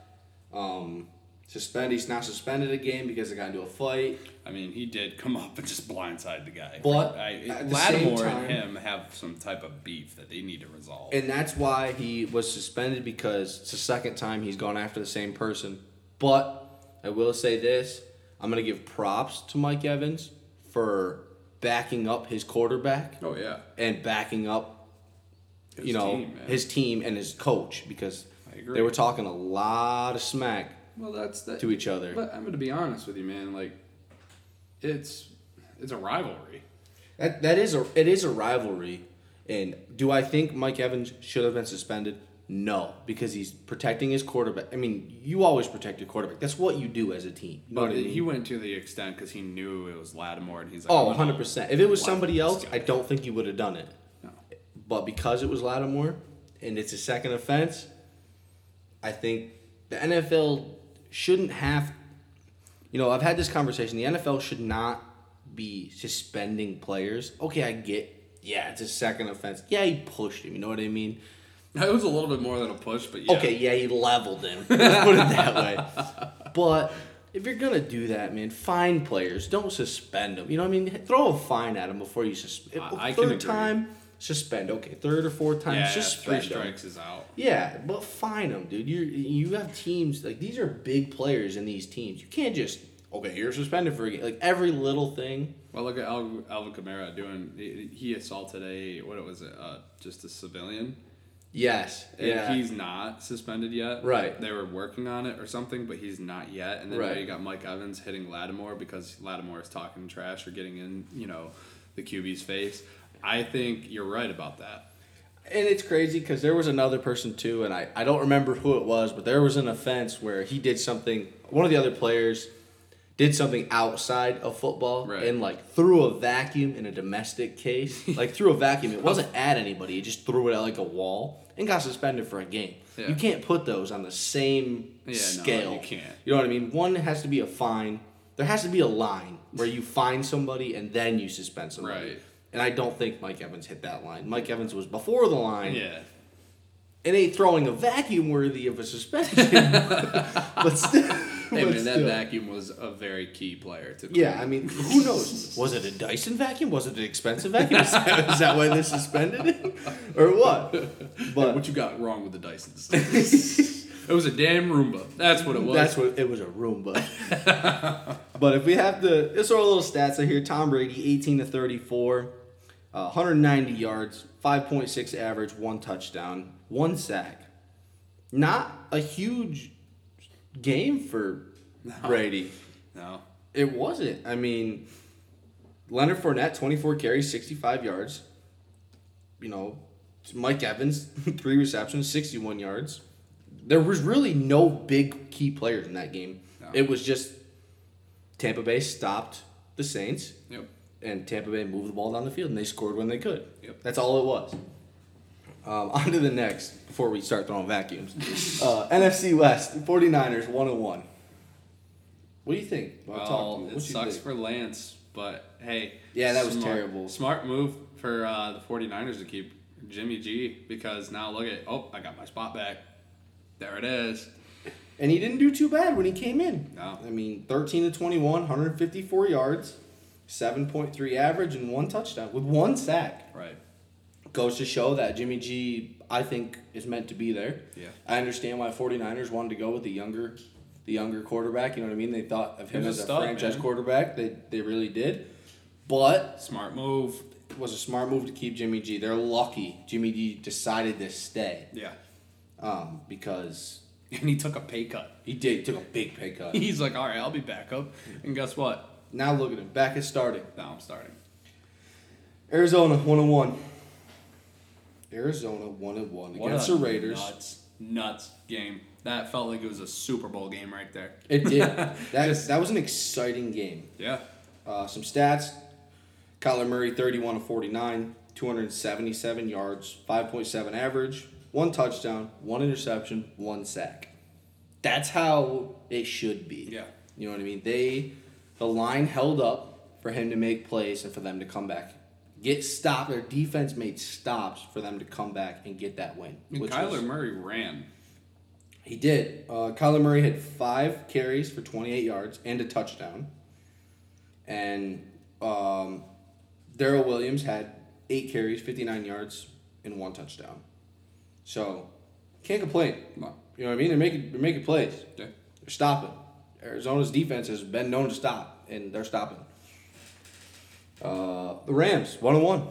um, suspended. He's not suspended a game because they got into a fight. I mean, he did come up and just blindside the guy. But I, at Lattimore time- and him have some type of beef that they need to resolve. And that's why he was suspended because it's the second time he's gone after the same person. But I will say this I'm going to give props to Mike Evans for backing up his quarterback oh yeah, and backing up, His you know, team, his team and his coach because agree. they were talking a lot of smack well, that's that. to each other. But I'm gonna be honest with you, man. Like, it's it's a rivalry. That that is a it is a rivalry, and do I think Mike Evans should have been suspended? No, because he's protecting his quarterback. I mean, you always protect your quarterback. That's what you do as a team. You But I mean? he went to the extent because he knew it was Lattimore, and he's like, oh, 100 percent. If it was somebody else. I don't think he would have done it. No. But because it was Lattimore, and it's a second offense, I think the NFL shouldn't have. You know, I've had this conversation. The NFL should not be suspending players. Okay, I get yeah, it's a second offense. Yeah, he pushed him. You know what I mean? It was a little bit more than a push, but yeah. Okay, yeah, he leveled him. Let's put it that way. But if you're gonna do that, man, fine players. Don't suspend them. You know what I mean? Throw a fine at them before you suspend. I- I Third can agree. time, suspend. Okay, third or fourth time, Yeah, three suspend 'em. strikes is out. Yeah, but fine them, dude. You you have teams like these are big players in these teams. You can't just okay, you're suspended for a game. Like every little thing. Well, look at Al- Alvin Kamara doing. He, he assaulted a what it was it? Uh, just a civilian. Yes. And Yeah. he's not suspended yet. Right. They were working on it or something, but he's not yet. And then Right. now you got Mike Evans hitting Lattimore because Lattimore is talking trash or getting in, you know, the QB's face. I think you're right about that. And it's crazy because there was another person too, and I, I don't remember who it was, but there was an offense where he did something. One of the other players did something outside of football Right. and like threw a vacuum in a domestic case. like threw a vacuum. It wasn't at anybody. He just threw it at like a wall and got suspended for a game. Yeah. You can't put those on the same Yeah, no, scale. you can't. You know what I mean? One has to be a fine. There has to be a line where you find somebody and then you suspend somebody. Right. And I don't think Mike Evans hit that line. Mike Evans was before the line. Yeah. It ain't throwing a vacuum worthy of a suspension. but still. Hey, man, that still. vacuum was a very key player to Yeah, I mean, who knows? Was it a Dyson vacuum? Was it an expensive vacuum? Is that, is that why they suspended it? Or what? But what you got wrong with the Dysons? it was a damn Roomba. That's what it was. That's what it was a Roomba. but if we have to, it's our little stats out here. Tom Brady, 18 to 34, uh, 190 yards, 5.6 average, one touchdown, one sack. Not a huge game for Brady. no. It wasn't. I mean, Leonard Fournette, 24 carries, 65 yards. You know, Mike Evans, three receptions, 61 yards. There was really no big key players in that game. No. It was just Tampa Bay stopped the Saints, Yep. And Tampa Bay moved the ball down the field, and they scored when they could. Yep. That's all it was. Um, on to the next before we start throwing vacuums. Uh, NFC West, 49ers, 1 1. What do you think? Well, it sucks think? for Lance, but hey. Yeah, that was smart- terrible. Smart move for uh, the 49ers to keep Jimmy G because now look at, oh, I got my spot back. There it is. And he didn't do too bad when he came in. No. I mean, 13 to 21, 154 yards, 7.3 average, and one touchdown with one sack. Right. Goes to show that Jimmy G, I think, is meant to be there. Yeah. I understand why 49ers wanted to go with the younger the younger quarterback. You know what I mean? They thought of him as a a franchise man. quarterback. They, they really did. But Smart move. it was a smart move to keep Jimmy G. They're lucky Jimmy G decided to stay Yeah. um, because And he took a pay cut. he did He took a big pay cut. He's like, all right, I'll be back up. And guess what? Now look at him. Back at starting. Now I'm starting. Arizona one and one. Arizona one and one What against a the Raiders. Nuts, nuts game. That felt like it was a Super Bowl game right there. It did. that that was an exciting game. Yeah. Uh, some stats: Kyler Murray thirty one to forty nine, two hundred seventy seven yards, five point seven average, one touchdown, one interception, one sack. That's how it should be. Yeah. You know what I mean? They the line held up for him to make plays and for them to come back. Get stopped. Their defense made stops for them to come back and get that win. And which Kyler was- Murray ran. he did. Uh, Kyler Murray had five carries for 28 yards and a touchdown. And um, Darrel Williams had eight carries, 59 yards, and one touchdown. So, can't complain. You know what I mean? They're making, they're making plays. Yeah. They're stopping. Arizona's defense has been known to stop, and they're stopping. Uh, the Rams, one and one.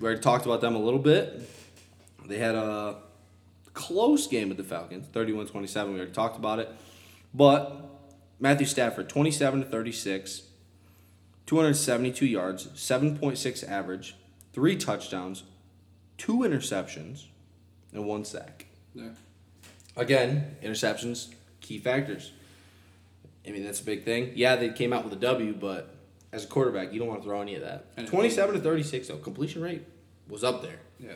We already talked about them a little bit. They had a close game with the Falcons, 31-27. We already talked about it. But Matthew Stafford, 27 to 36, 272 yards, 7.6 average, three touchdowns, two interceptions, and one sack. Yeah. Again, interceptions, key factors. I mean, that's a big thing. Yeah, they came out with a W, but as a quarterback, you don't want to throw any of that. And 27 to 36, though. Completion rate was up there. Yeah.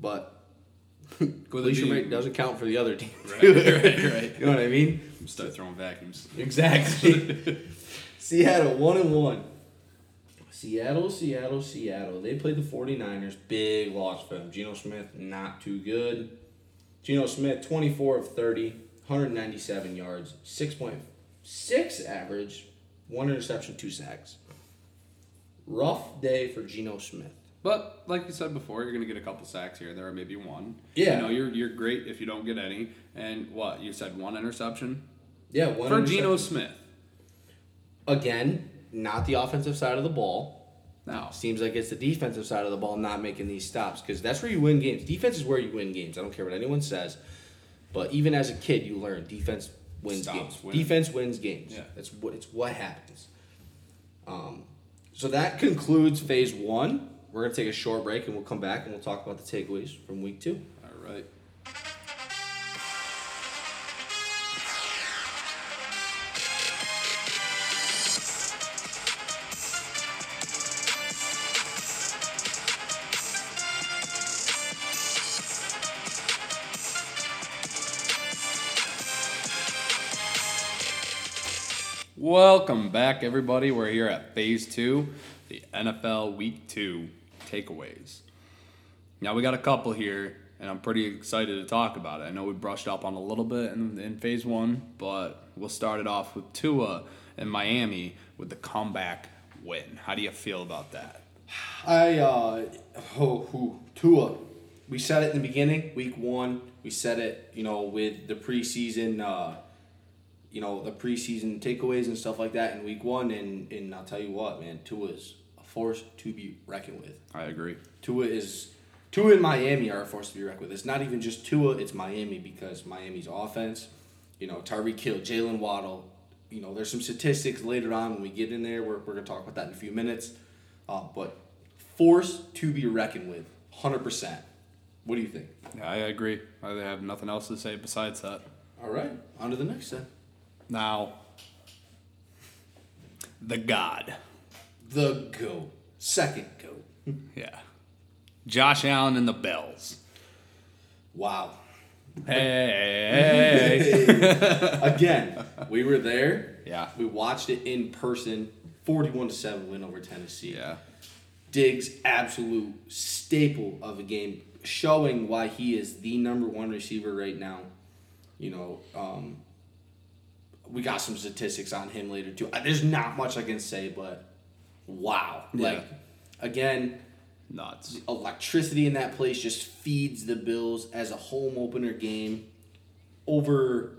But completion rate doesn't count for the other team. Right, right, right. You know what I mean? Start throwing vacuums. Exactly. Seattle, 1 and 1. Seattle, Seattle, Seattle. They played the 49ers. Big loss for them. Geno Smith, not too good. Geno Smith, 24 of 30, 197 yards, 6.6 average, one interception, two sacks. Rough day for Geno Smith. But like you said before, you're gonna get a couple sacks here there, are maybe one. Yeah. You know, you're you're great if you don't get any. And what you said, one interception Yeah, one for. Geno Smith. Again, not the offensive side of the ball. Now, Seems like it's the defensive side of the ball not making these stops because that's where you win games. Defense is where you win games. I don't care what anyone says, but even as a kid, you learn defense wins Stops games. winning. Defense wins games. Yeah. That's what it's what happens. Um, so that concludes phase one. We're gonna take a short break and we'll come back and we'll talk about the takeaways from week two. all right. Welcome back, everybody. We're here at phase two, the NFL week two takeaways. Now, we got a couple here, and I'm pretty excited to talk about it. I know we brushed up on a little bit in, in phase one, but we'll start it off with Tua and Miami with the comeback win. How do you feel about that? I uh oh, Tua. We said it in the beginning, week one. We said it, you know, with the preseason uh you know, the preseason takeaways and stuff like that in week one and, and I'll tell you what, man, Tua's a force to be reckoned with. I agree. Tua is Tua and Miami are a force to be reckoned with. It's not even just Tua, it's Miami because Miami's offense, you know, Tyreek Hill, Jalen Waddle, you know, there's some statistics later on when we get in there. We're, we're going to talk about that in a few minutes. Uh, but force to be reckoned with, 100%. What do you think? Yeah, I agree. I have nothing else to say besides that. All right, on to the next set. Now, the God. The GOAT. Second GOAT. Yeah. Josh Allen and the Bills. Wow. Hey. Again, we were there. Yeah. We watched it in person. 41 to 7 win over Tennessee. yeah. Diggs, absolute staple of a game, showing why he is the number one receiver right now. You know, um, we got some statistics on him later too. Uh, There's not much I can say, but wow. Like, again, Nuts. electricity in that place just feeds the Bills as a home opener game over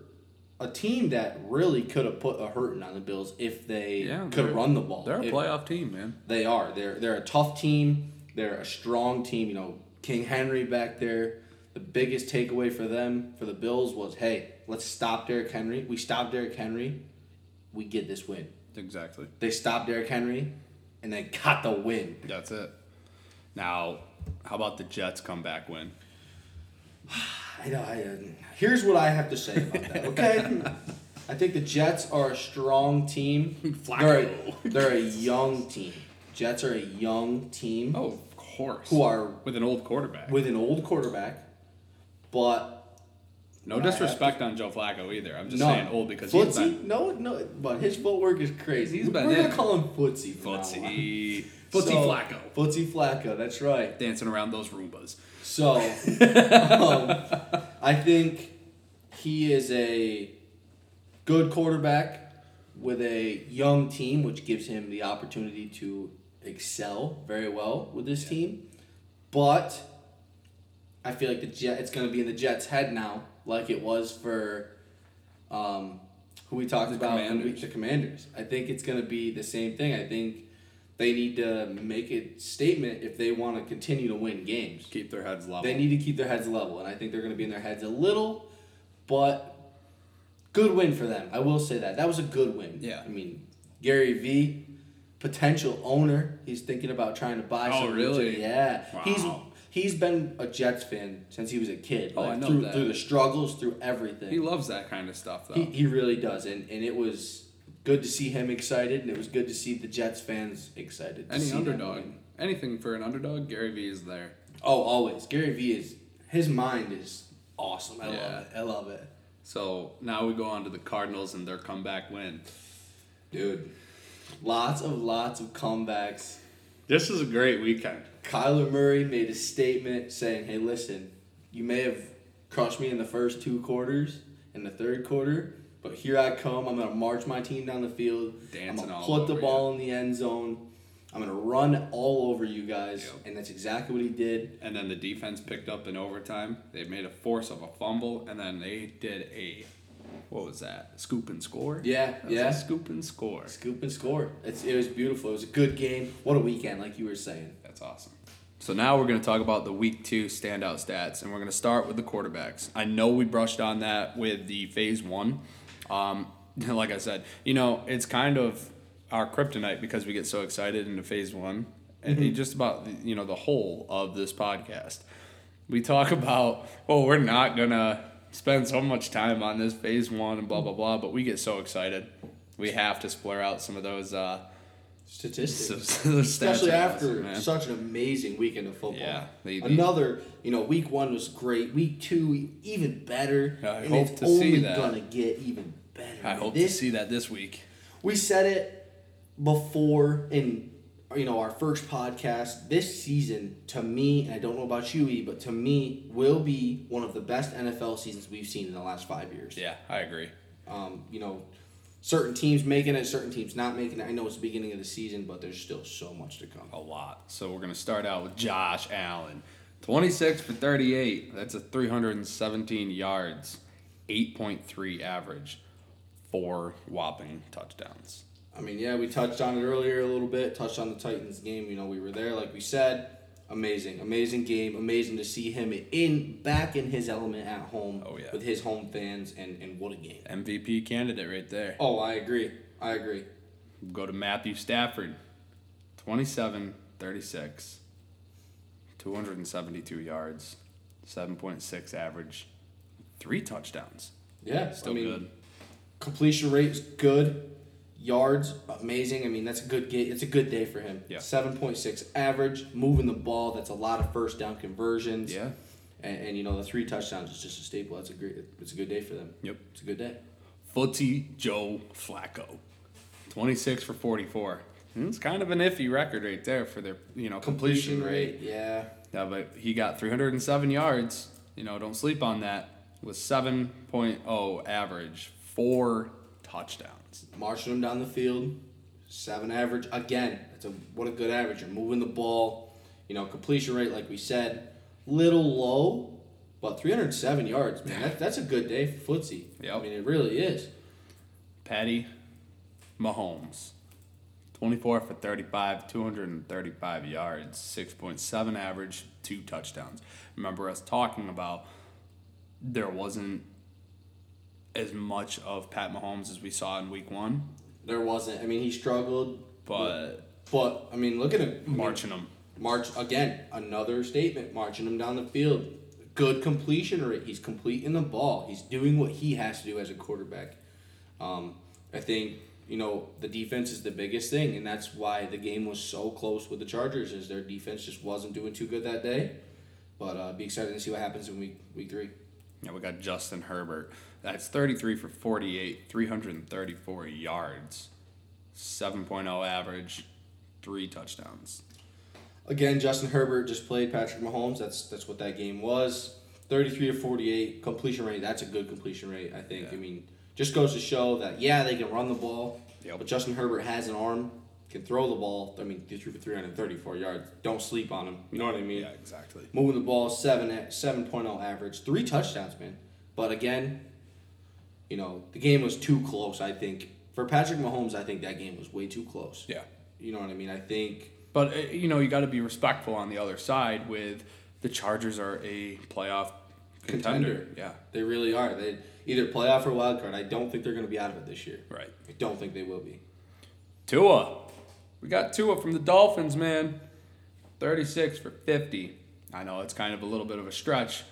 a team that really could have put a hurting on the Bills if they Yeah, could have run the ball. They're a If- playoff team, man. they are. They're they're a tough team. They're a strong team. You know, King Henry back there. The biggest takeaway for them for the Bills was, hey, let's stop Derrick Henry. We stop Derrick Henry, we get this win. Exactly. They stopped Derrick Henry, and they got the win. That's it. Now, how about the Jets comeback win? I know. I, uh, here's what I have to say about that. Okay, I think the Jets are a strong team. They're a, they're a young team. Jets are a young team Oh, of course. who are with an old quarterback. with an old quarterback, but no disrespect on Joe Flacco either. I'm just no saying old because he's footsie. been No, no, but his footwork is crazy. He's been We're in gonna call him footsie. from now on. footsie. Footsie So- Flacco. Footsie Flacco. That's right. Dancing around those Roombas. So, um, I think he is a good quarterback with a young team, which gives him the opportunity to excel very well with this team. But I feel like the Jet, it's going to be in the Jets' head now, like it was for um, who we talked The about, Commanders. the Commanders. I think it's going to be the same thing. I think they need to make a statement if they want to continue to win games. Keep their heads level. They need to keep their heads level, and I think they're going to be in their heads a little, but good win for them. I will say that that was a good win. Yeah. I mean, Gary V, potential owner, he's thinking about trying to buy. Oh, some really? Yeah. Wow. he's been a Jets fan since he was a kid. Oh, I know through, that. Through the struggles, through everything. he loves that kind of stuff, though. He, he really does, and, and it was good to see him excited, and it was good to see the Jets fans excited. Any underdog, anything for an underdog, Gary Vee is there. Oh, always. Gary Vee is his mind is awesome. I Yeah. love it. I love it. So now we go on to the Cardinals and their comeback win. Dude. Lots of lots of comebacks. This is a great weekend. Kyler Murray made a statement saying, "Hey, listen, you may have crushed me in the first two quarters, in the third quarter, but here I come. I'm gonna march my team down the field. I'm gonna put the ball in the end zone. I'm gonna run all over you guys." Yep. And that's exactly what he did. And then the defense picked up in overtime. They made a force of a fumble, and then they did a what was that? Scoop and score. Yeah, yeah. scoop and score. Scoop and score. It's, it was beautiful. It was a good game. What a weekend, like you were saying. That's awesome. So now we're going to talk about the week two standout stats, and we're going to start with the quarterbacks. I know we brushed on that with the phase one. Um, like I said, you know, it's kind of our kryptonite because we get so excited into phase one, and Mm-hmm. just about you know the whole of this podcast. We talk about, well, we're not gonna spend so much time on this phase one and blah blah blah, but we get so excited. We have to splur out some of those uh, Statistics. those Especially us, after such an amazing weekend of football. Yeah, they- they- Another, you know, week one was great. Week two, even better. I and hope it's to see that. gonna get even better. I man. hope this, to see that this week. We said it before in, you know, our first podcast. This season, to me, and I don't know about you, E, but to me, will be one of the best NFL seasons we've seen in the last five years. Yeah, I agree. Um, you know, certain teams making it, certain teams not making it. I know it's the beginning of the season, but there's still so much to come. A lot. So we're gonna start out with Josh Allen, twenty six for thirty eight. That's a three hundred and seventeen yards, eight point three average, four whopping touchdowns. I mean, yeah, we touched on it earlier a little bit. Touched on the Titans game. You know, we were there, like we said. Amazing, amazing game. Amazing to see him in back in his element at home Oh, yeah. with his home fans, and and what a game. MVP candidate right there. Oh, I agree. I agree. Go to Matthew Stafford, 27 36, 272 yards, 7.6 average, three touchdowns. Yeah, Still I mean, good. completion rate is good. Yards amazing. I mean, that's a good game. It's a good day for him. Yeah. Seven point six average, moving the ball. That's a lot of first down conversions. Yeah. And, and you know the three touchdowns is just a staple. That's a great. It's a good day for them. Yep. It's a good day. Footy Joe Flacco, 26 for 44. Hmm, it's kind of an iffy record right there for their you know completion, rate. Yeah. Yeah, but he got 307 yards. You know, don't sleep on that. With 7.0 average, four touchdowns. Marching them down the field. Seven average again. That's a what a good average. You're moving the ball. You know completion rate like we said, little low, but 307 yards, man. That, that's a good day for footsie. Yep. I mean, it really is. Patty Mahomes, 24 for 35, 235 yards, 6.7 average, two touchdowns. Remember us talking about there wasn't as much of Pat Mahomes as we saw in week one, There wasn't. I mean, he struggled, but but I mean, look at him I mean, marching them. March again. Another statement. Marching him down the field. Good completion rate. He's completing the ball. He's doing what he has to do as a quarterback. Um, I think you know the defense is the biggest thing, and that's why the game was so close with the Chargers. Is their defense just wasn't doing too good that day. But uh, be excited to see what happens in week week three. Yeah, we got Justin Herbert. That's 33 for 48, 334 yards, 7.0 average, three touchdowns. Again, Justin Herbert just played Patrick Mahomes. That's that's what that game was. Thirty-three to forty-eight completion rate. That's a good completion rate. I think. Yeah. I mean, just goes to show that yeah, they can run the ball, Yep. but Justin Herbert has an arm, can throw the ball. I mean, he threw for three hundred thirty-four yards. Don't sleep on him. You know what I mean? Yeah, exactly. Moving the ball seven at seven oh average, three touchdowns, man. But again, you know the game was too close. I think for Patrick Mahomes, I think that game was way too close. Yeah. You know what I mean? I think But uh, you know, you got to be respectful on the other side. With the Chargers are a playoff contender. Contender. Yeah, They really are. They either playoff or wild card. I don't think they're going to be out of it this year. right. I don't think they will be. Tua, we got Tua from the Dolphins, man. Thirty-six for fifty. I know it's kind of a little bit of a stretch,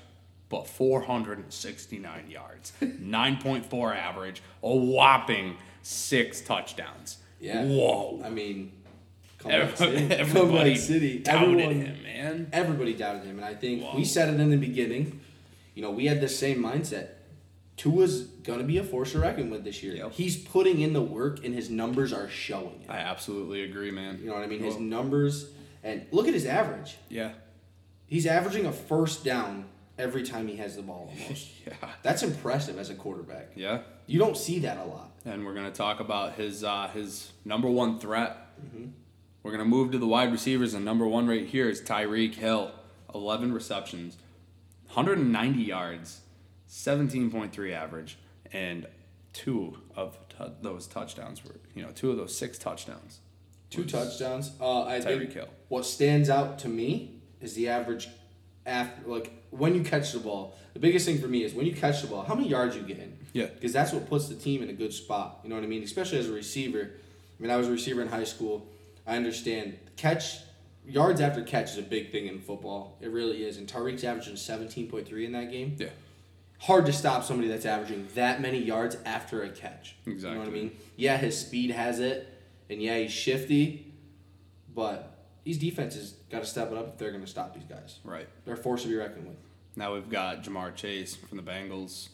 but four hundred and sixty-nine yards, nine point four average, a whopping six touchdowns. Yeah. Whoa. I mean, city. Everybody city. doubted Everyone, him, man. everybody doubted him, and I think Wow. we said it in the beginning. You know, we had the same mindset. Tua's gonna be a force to reckon with this year. Yep. He's putting in the work, and his numbers are showing it. I absolutely agree, man. You know what I mean? His numbers, And look at his average. Yeah. He's averaging a first down every time he has the ball almost. Yeah. That's impressive as a quarterback. Yeah. You don't see that a lot. And we're gonna talk about his uh, his number one threat. Mm-hmm. We're gonna move to the wide receivers, and number one right here is Tyreek Hill, eleven receptions, 190 yards, 17.3 average, and two of t- those touchdowns were you know two of those six touchdowns. Two touchdowns. Uh, I Tyreek Hill. what stands out to me is the average after like when you catch the ball. The biggest thing for me is when you catch the ball, how many yards you getting? Yeah. Because that's what puts the team in a good spot. You know what I mean? Especially as a receiver. I mean, I was a receiver in high school. I understand catch yards after catch is a big thing in football. It really is. And Tyreek's averaging seventeen point three in that game. Yeah. Hard to stop somebody that's averaging that many yards after a catch. Exactly. You know what I mean? Yeah, his speed has it, and yeah, he's shifty, but these defenses got to step it up if they're going to stop these guys. Right. They're a force to be reckoned with. Now we've got Ja'Marr Chase from the Bengals.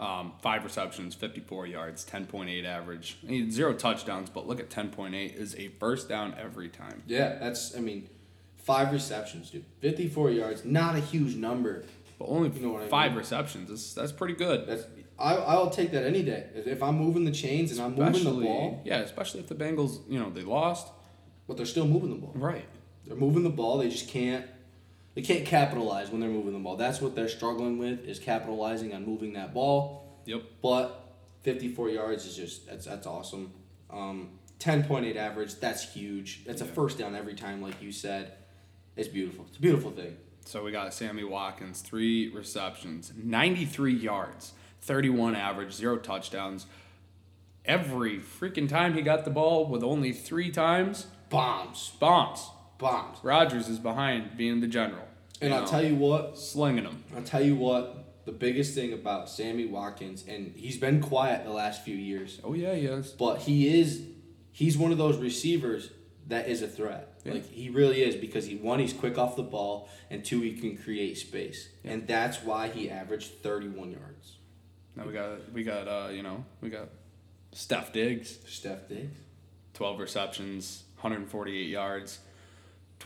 Um, five receptions, 54 yards, 10.8 average. He had zero touchdowns, but look at 10.8 is a first down every time. Yeah, that's, I mean, five receptions, dude. 54 yards, not a huge number. But only You know what I five mean? receptions. That's, that's pretty good. That's I, I'll take that any day. If, if I'm moving the chains and I'm moving the ball, Yeah, especially if the Bengals, you know, they lost. but they're still moving the ball. Right. They're moving the ball. They just can't. They can't capitalize when they're moving the ball. That's what they're struggling with is capitalizing on moving that ball. Yep. But 54 yards is just that's that's awesome. Um, 10.8 average. That's huge. That's a first down every time, like you said. It's beautiful. It's a beautiful thing. So we got Sammy Watkins, three receptions, 93 yards, 31 average, zero touchdowns. Every freaking time he got the ball with only three times, Bombs, bombs. Bombs. Rodgers is behind being the general. And I'll tell you what. slinging them. I'll tell you what. The biggest thing about Sammy Watkins, and he's been quiet the last few years. Oh yeah, he is. but he is he's one of those receivers that is a threat. Yeah. Like he really is because he one he's quick off the ball and two he can create space. Yeah. And that's why he averaged 31 yards. Now we got we got uh you know we got Steph Diggs, Steph Diggs. 12 receptions, 148 yards,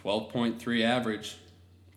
12.3 average,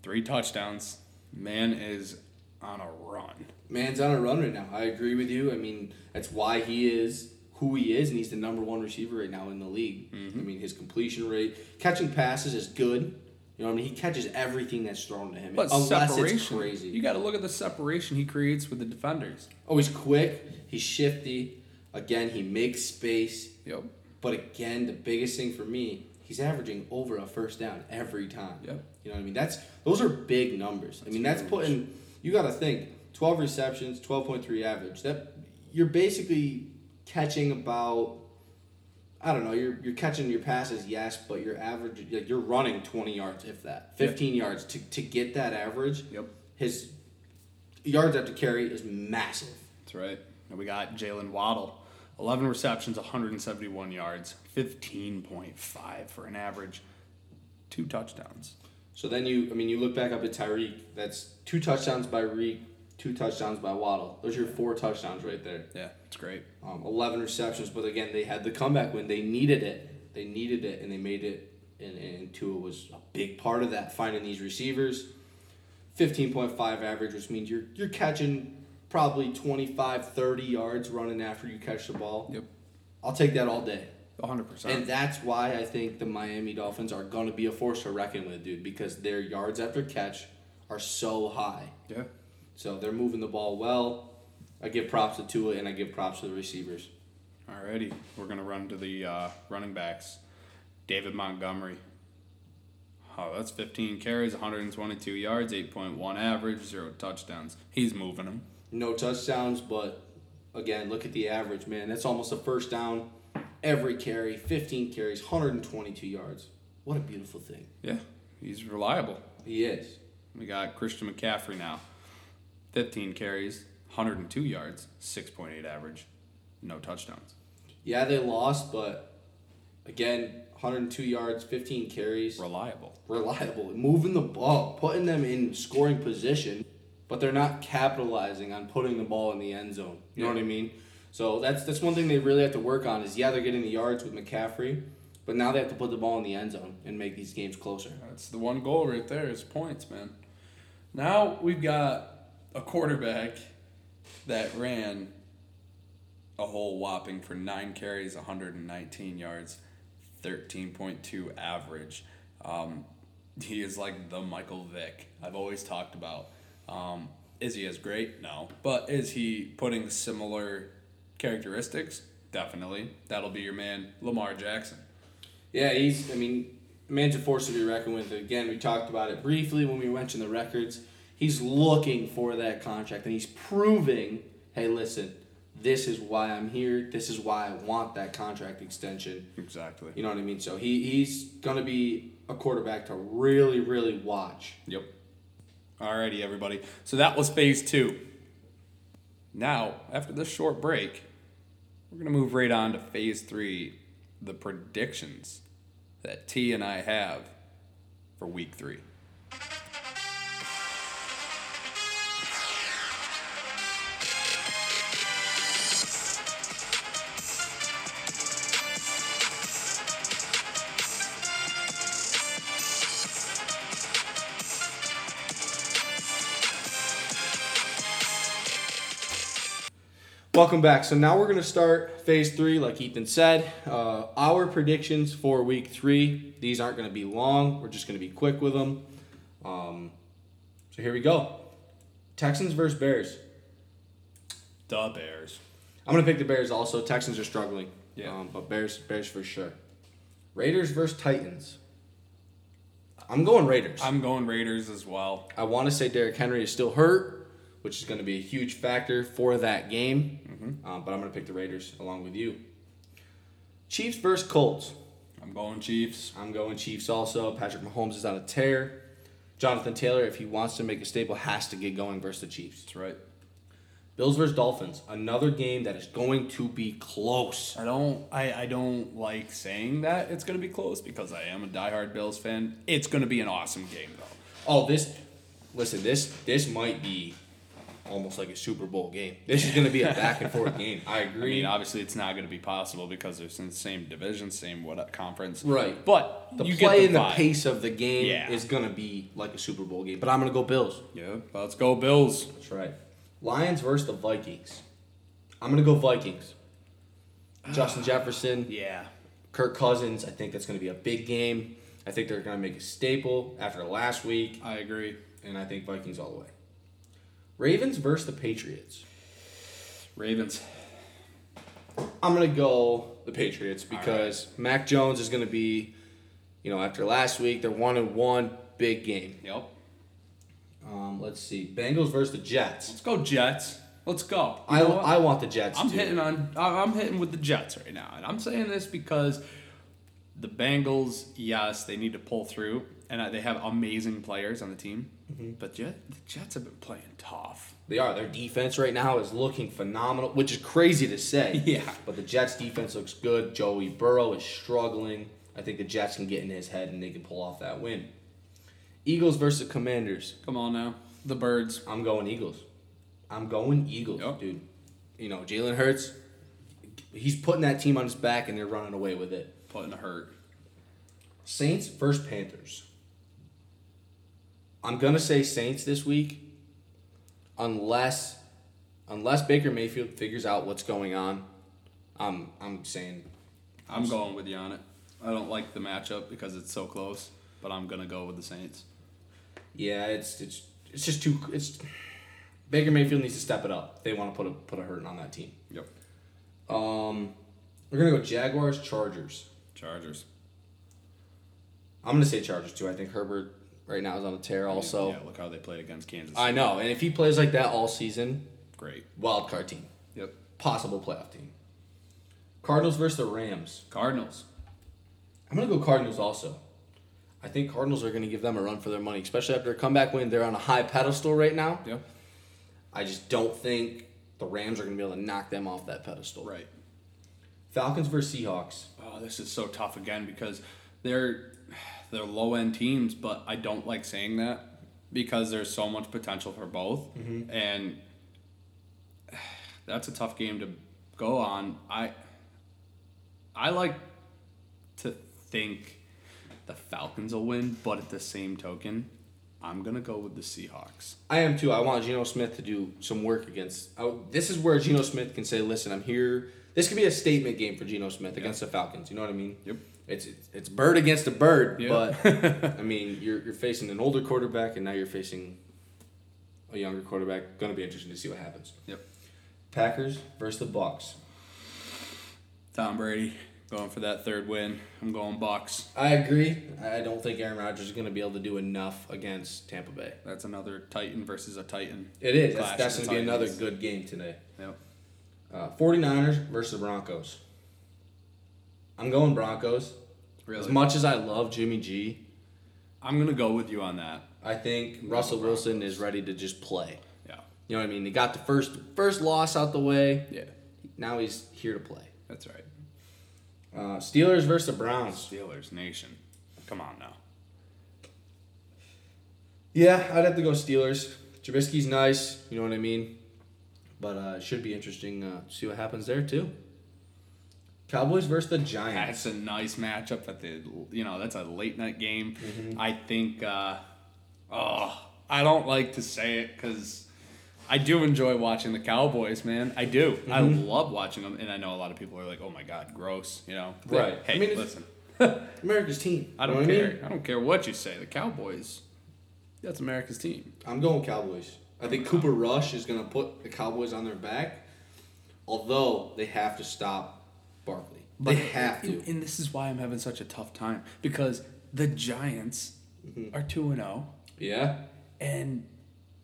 three touchdowns. Man is on a run. Man's on a run right now. I agree with you. I mean, that's why he is who he is and he's the number 1 receiver right now in the league. Mm-hmm. I mean, his completion rate, catching passes is good. You know what I mean? He catches everything that's thrown to him. But unless separation, it's crazy. you got to look at the separation he creates with the defenders. Oh, he's quick. He's shifty. Again, he makes space. Yep. But again, the biggest thing for me, he's averaging over a first down every time. Yep. You know what I mean? That's those are big numbers. I mean, that's putting you got to think 12 receptions, 12.3 average. That you're basically catching about I don't know, you're you're catching your passes, yes, but your average like you're running 20 yards if that. 15 yards to to get that average. Yep. His yards after carry is massive. That's right. And we got Jalen Waddle, 11 receptions, 171 yards, 15.5 for an average, two touchdowns. So then you, I mean, you look back up at Tyreek. That's two touchdowns by Reek, two touchdowns by Waddle. Those are your four touchdowns right there. Yeah, it's great. Um, Eleven receptions, but again, they had the comeback when They needed it. They needed it, and they made it. And, and Tua was a big part of that. Finding these receivers, fifteen point five average, which means you're you're catching probably 25, 30 yards running after you catch the ball. Yep. I'll take that all day. 100%. And that's why I think the Miami Dolphins are going to be a force to reckon with, dude, because their yards after catch are so high. yeah. So they're moving the ball well. I give props to Tua and I give props to the receivers. Alrighty, we're gonna run to the uh, running backs. David Montgomery. Oh, that's 15 carries, 122 yards, 8.1 average, zero touchdowns. He's moving them. No touchdowns, but again, look at the average, man. That's almost a first down every carry, 15 carries, 122 yards. What a beautiful thing. Yeah, he's reliable. He is. We got Christian McCaffrey now. 15 carries, 102 yards, 6.8 average, no touchdowns. Yeah, they lost, but again, 102 yards, 15 carries. Reliable. reliable, moving the ball, putting them in scoring position, but they're not capitalizing on putting the ball in the end zone. You know what I mean? So that's that's one thing they really have to work on. Is yeah, they're getting the yards with McCaffrey, But now they have to put the ball in the end zone and make these games closer. That's the one goal right there is points, man. Now we've got a quarterback that ran a whole whopping for nine carries, 119 yards, 13.2 average. Um, he is like the Michael Vick I've always talked about. Um, is he as great? No. But is he putting similar characteristics? Definitely. That'll be your man, Lamar Jackson. Yeah, he's. I mean, man's a force to be reckoned with. Again, we talked about it briefly when we mentioned the records. He's looking for that contract, and he's proving, hey, listen, this is why I'm here. This is why I want that contract extension. Exactly. You know what I mean? So he he's gonna be a quarterback to really, really watch. Yep. Alrighty, everybody. So that was phase two. Now, after this short break, we're going to move right on to phase three the predictions that T and I have for week three. Welcome back. So now we're going to start phase three, like Ethan said. Uh, our predictions for week three. These aren't going to be long. We're just going to be quick with them. Um, so here we go. Texans versus Bears. The Bears. I'm going to pick the Bears also. Texans are struggling. Yeah. Um, but Bears, Bears for sure. Raiders versus Titans. I'm going Raiders. I'm going Raiders as well. I want to say Derrick Henry is still hurt, which is going to be a huge factor for that game. Um, but I'm going to pick the Raiders along with you. Chiefs versus Colts. I'm going Chiefs. I'm going Chiefs also. Patrick Mahomes is on a tear. Jonathan Taylor, if he wants to make a staple, has to get going versus the Chiefs. That's right. Bills versus Dolphins. Another game that is going to be close. I don't I, I don't like saying that it's gonna be close because I am a diehard Bills fan. It's gonna be an awesome game though. Oh, this listen, this this might be almost like a Super Bowl game. This is going to be a back and forth game. I agree. I mean, obviously, it's not going to be possible because they're in the same division, same what uh, conference. Right. But the play and the the pace of the game Yeah. is going to be like a Super Bowl game. But I'm going to go Bills. Yeah, let's go Bills. That's right. Lions versus the Vikings. I'm going to go Vikings. Justin Jefferson, Yeah. Kirk Cousins. I think that's going to be a big game. I think they're going to make a staple after last week, I agree. and I think Vikings all the way. Ravens versus the Patriots. Ravens. I'm gonna go the Patriots because Mac Jones is gonna be, you know, after last week they're one and one, big game. Yep. Um, let's see, Bengals versus the Jets. Let's go Jets. Let's go. You I. I want the Jets. I'm too. hitting on. I- I'm hitting with the Jets right now, and I'm saying this because the Bengals, yes, they need to pull through, and uh, they have amazing players on the team. Mm-hmm. But Jet, the Jets have been playing tough. They are. Their defense right now is looking phenomenal, which is crazy to say. Yeah. But the Jets' defense looks good. Joey Burrow is struggling. I think the Jets can get in his head and they can pull off that win. Eagles versus Commanders. Come on now, the Birds. I'm going Eagles. I'm going Eagles, Yep. dude. You know, Jalen Hurts, he's putting that team on his back and they're running away with it. Putting a hurt. Saints versus Panthers. I'm gonna say Saints this week, unless unless Baker Mayfield figures out what's going on. I'm I'm saying I'm going with you on it. I don't like the matchup because it's so close, but I'm gonna go with the Saints. yeah, it's it's it's just too it's Baker Mayfield needs to step it up. They want to put a put a hurting on that team. Yep. Um, we're gonna go Jaguars Chargers. Chargers. I'm gonna say Chargers too. I think Herbert right now is on a tear. Also, yeah, look how they played against Kansas. I know, and if he plays like that all season, Great. wild card team, Yep. possible playoff team. Cardinals versus the Rams. Cardinals. I'm gonna go Cardinals also. I think Cardinals are gonna give them a run for their money, especially after a comeback win. They're on a high pedestal right now. Yep. I just don't think the Rams are gonna be able to knock them off that pedestal. Right. Falcons versus Seahawks. Oh, this is so tough again because they're they're low end teams, but I don't like saying that because there's so much potential for both, mm-hmm. and that's a tough game to go on. I I like to think the Falcons will win, but at the same token, I'm gonna go with the Seahawks. I am too. I want Geno Smith to do some work against. I, this is where Geno Smith can say, "Listen, I'm here." This could be a statement game for Geno Smith against the Falcons. You know what I mean? Yep. It's it's, bird against a bird, Yeah. but I mean, you're you're facing an older quarterback, and now you're facing a younger quarterback. Going to be interesting to see what happens. Yep. Packers versus the Bucks. Tom Brady going for that third win. I'm going Bucks. I agree. I don't think Aaron Rodgers is going to be able to do enough against Tampa Bay. That's another Titan versus a Titan. It is. That's, Clash that's of going to be another good game today. Yep. Uh, 49ers versus the Broncos. I'm going Broncos. Really. As much as I love Jimmy G, I'm gonna go with you on that. I think Russell Wilson is ready to just play. Yeah. You know what I mean? He got the first first loss out the way. Yeah. Now he's here to play. That's right. Uh, Steelers versus the Browns. Steelers Nation. Come on now. Yeah, I'd have to go Steelers. Trubisky's nice. You know what I mean? But uh, it should be interesting uh, to see what happens there too. Cowboys versus the Giants. That's a nice matchup at the you know that's a late night game. Mm-hmm. I think. Uh, oh, I don't like to say it because I do enjoy watching the Cowboys, man. I do. I Mm-hmm. love watching them, and I know a lot of people are like, "Oh my god, gross," you know. Right. Hey, I mean, listen. America's team. I don't know what care. mean? I don't care what you say. The Cowboys. That's America's team. I'm going Cowboys. I think Cooper Rush is going to put the Cowboys on their back. Although they have to stop Barkley. They have to. And, and this is why I'm having such a tough time because the Giants Mm-hmm. are two and zero, Yeah. and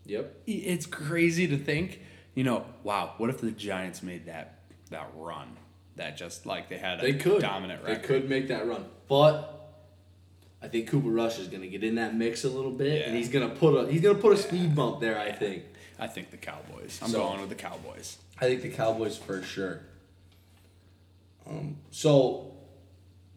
Yep. it's crazy to think, you know, wow, what if the Giants made that that run? That just like they had a They could. dominant They could make that run. But I think Cooper Rush is going to get in that mix a little bit, and he's going to put a he's going to put a speed bump there. I think. I think the Cowboys. I'm So- going with the Cowboys. I think the Cowboys for sure. Um, so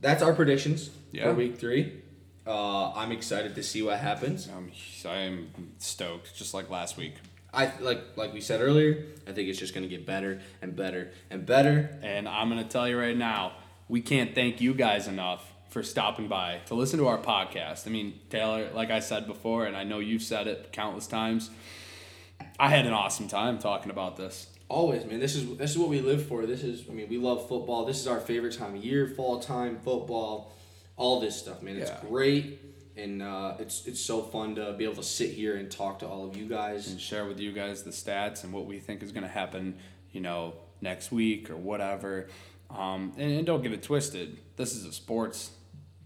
that's our predictions Yeah. for Week Three. Uh, I'm excited to see what happens. Um, I am stoked, just like last week. I like like we said earlier. I think it's just going to get better and better and better. And I'm going to tell you right now, we can't thank you guys enough for stopping by to listen to our podcast. I mean, Taylor, like I said before, and I know you've said it countless times, I had an awesome time talking about this. Always, man. This is this is what we live for. This is I mean, we love football. This is our favorite time of year, fall time, football, all this stuff, man. It's Yeah. great. And uh, it's it's so fun to be able to sit here and talk to all of you guys. and share with you guys the stats and what we think is going to happen, you know, next week or whatever. Um, and, and don't get it twisted. This is a sports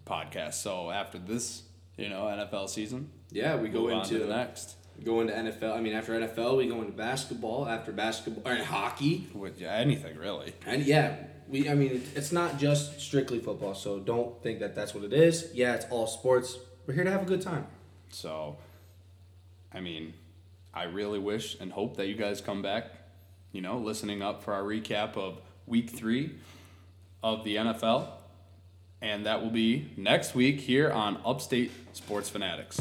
podcast. So after this, you know, NFL season, Yeah, we go into the next. Go into NFL. I mean, after NFL, we go into basketball. After basketball, or hockey, With yeah, anything really. and yeah, we. I mean, it's not just strictly football. So don't think that that's what it is. Yeah, it's all sports. We're here to have a good time. So, I mean, I really wish and hope that you guys come back, you know, listening up for our recap of week three of the NFL. And that will be next week here on Upstate Sports Fanatics.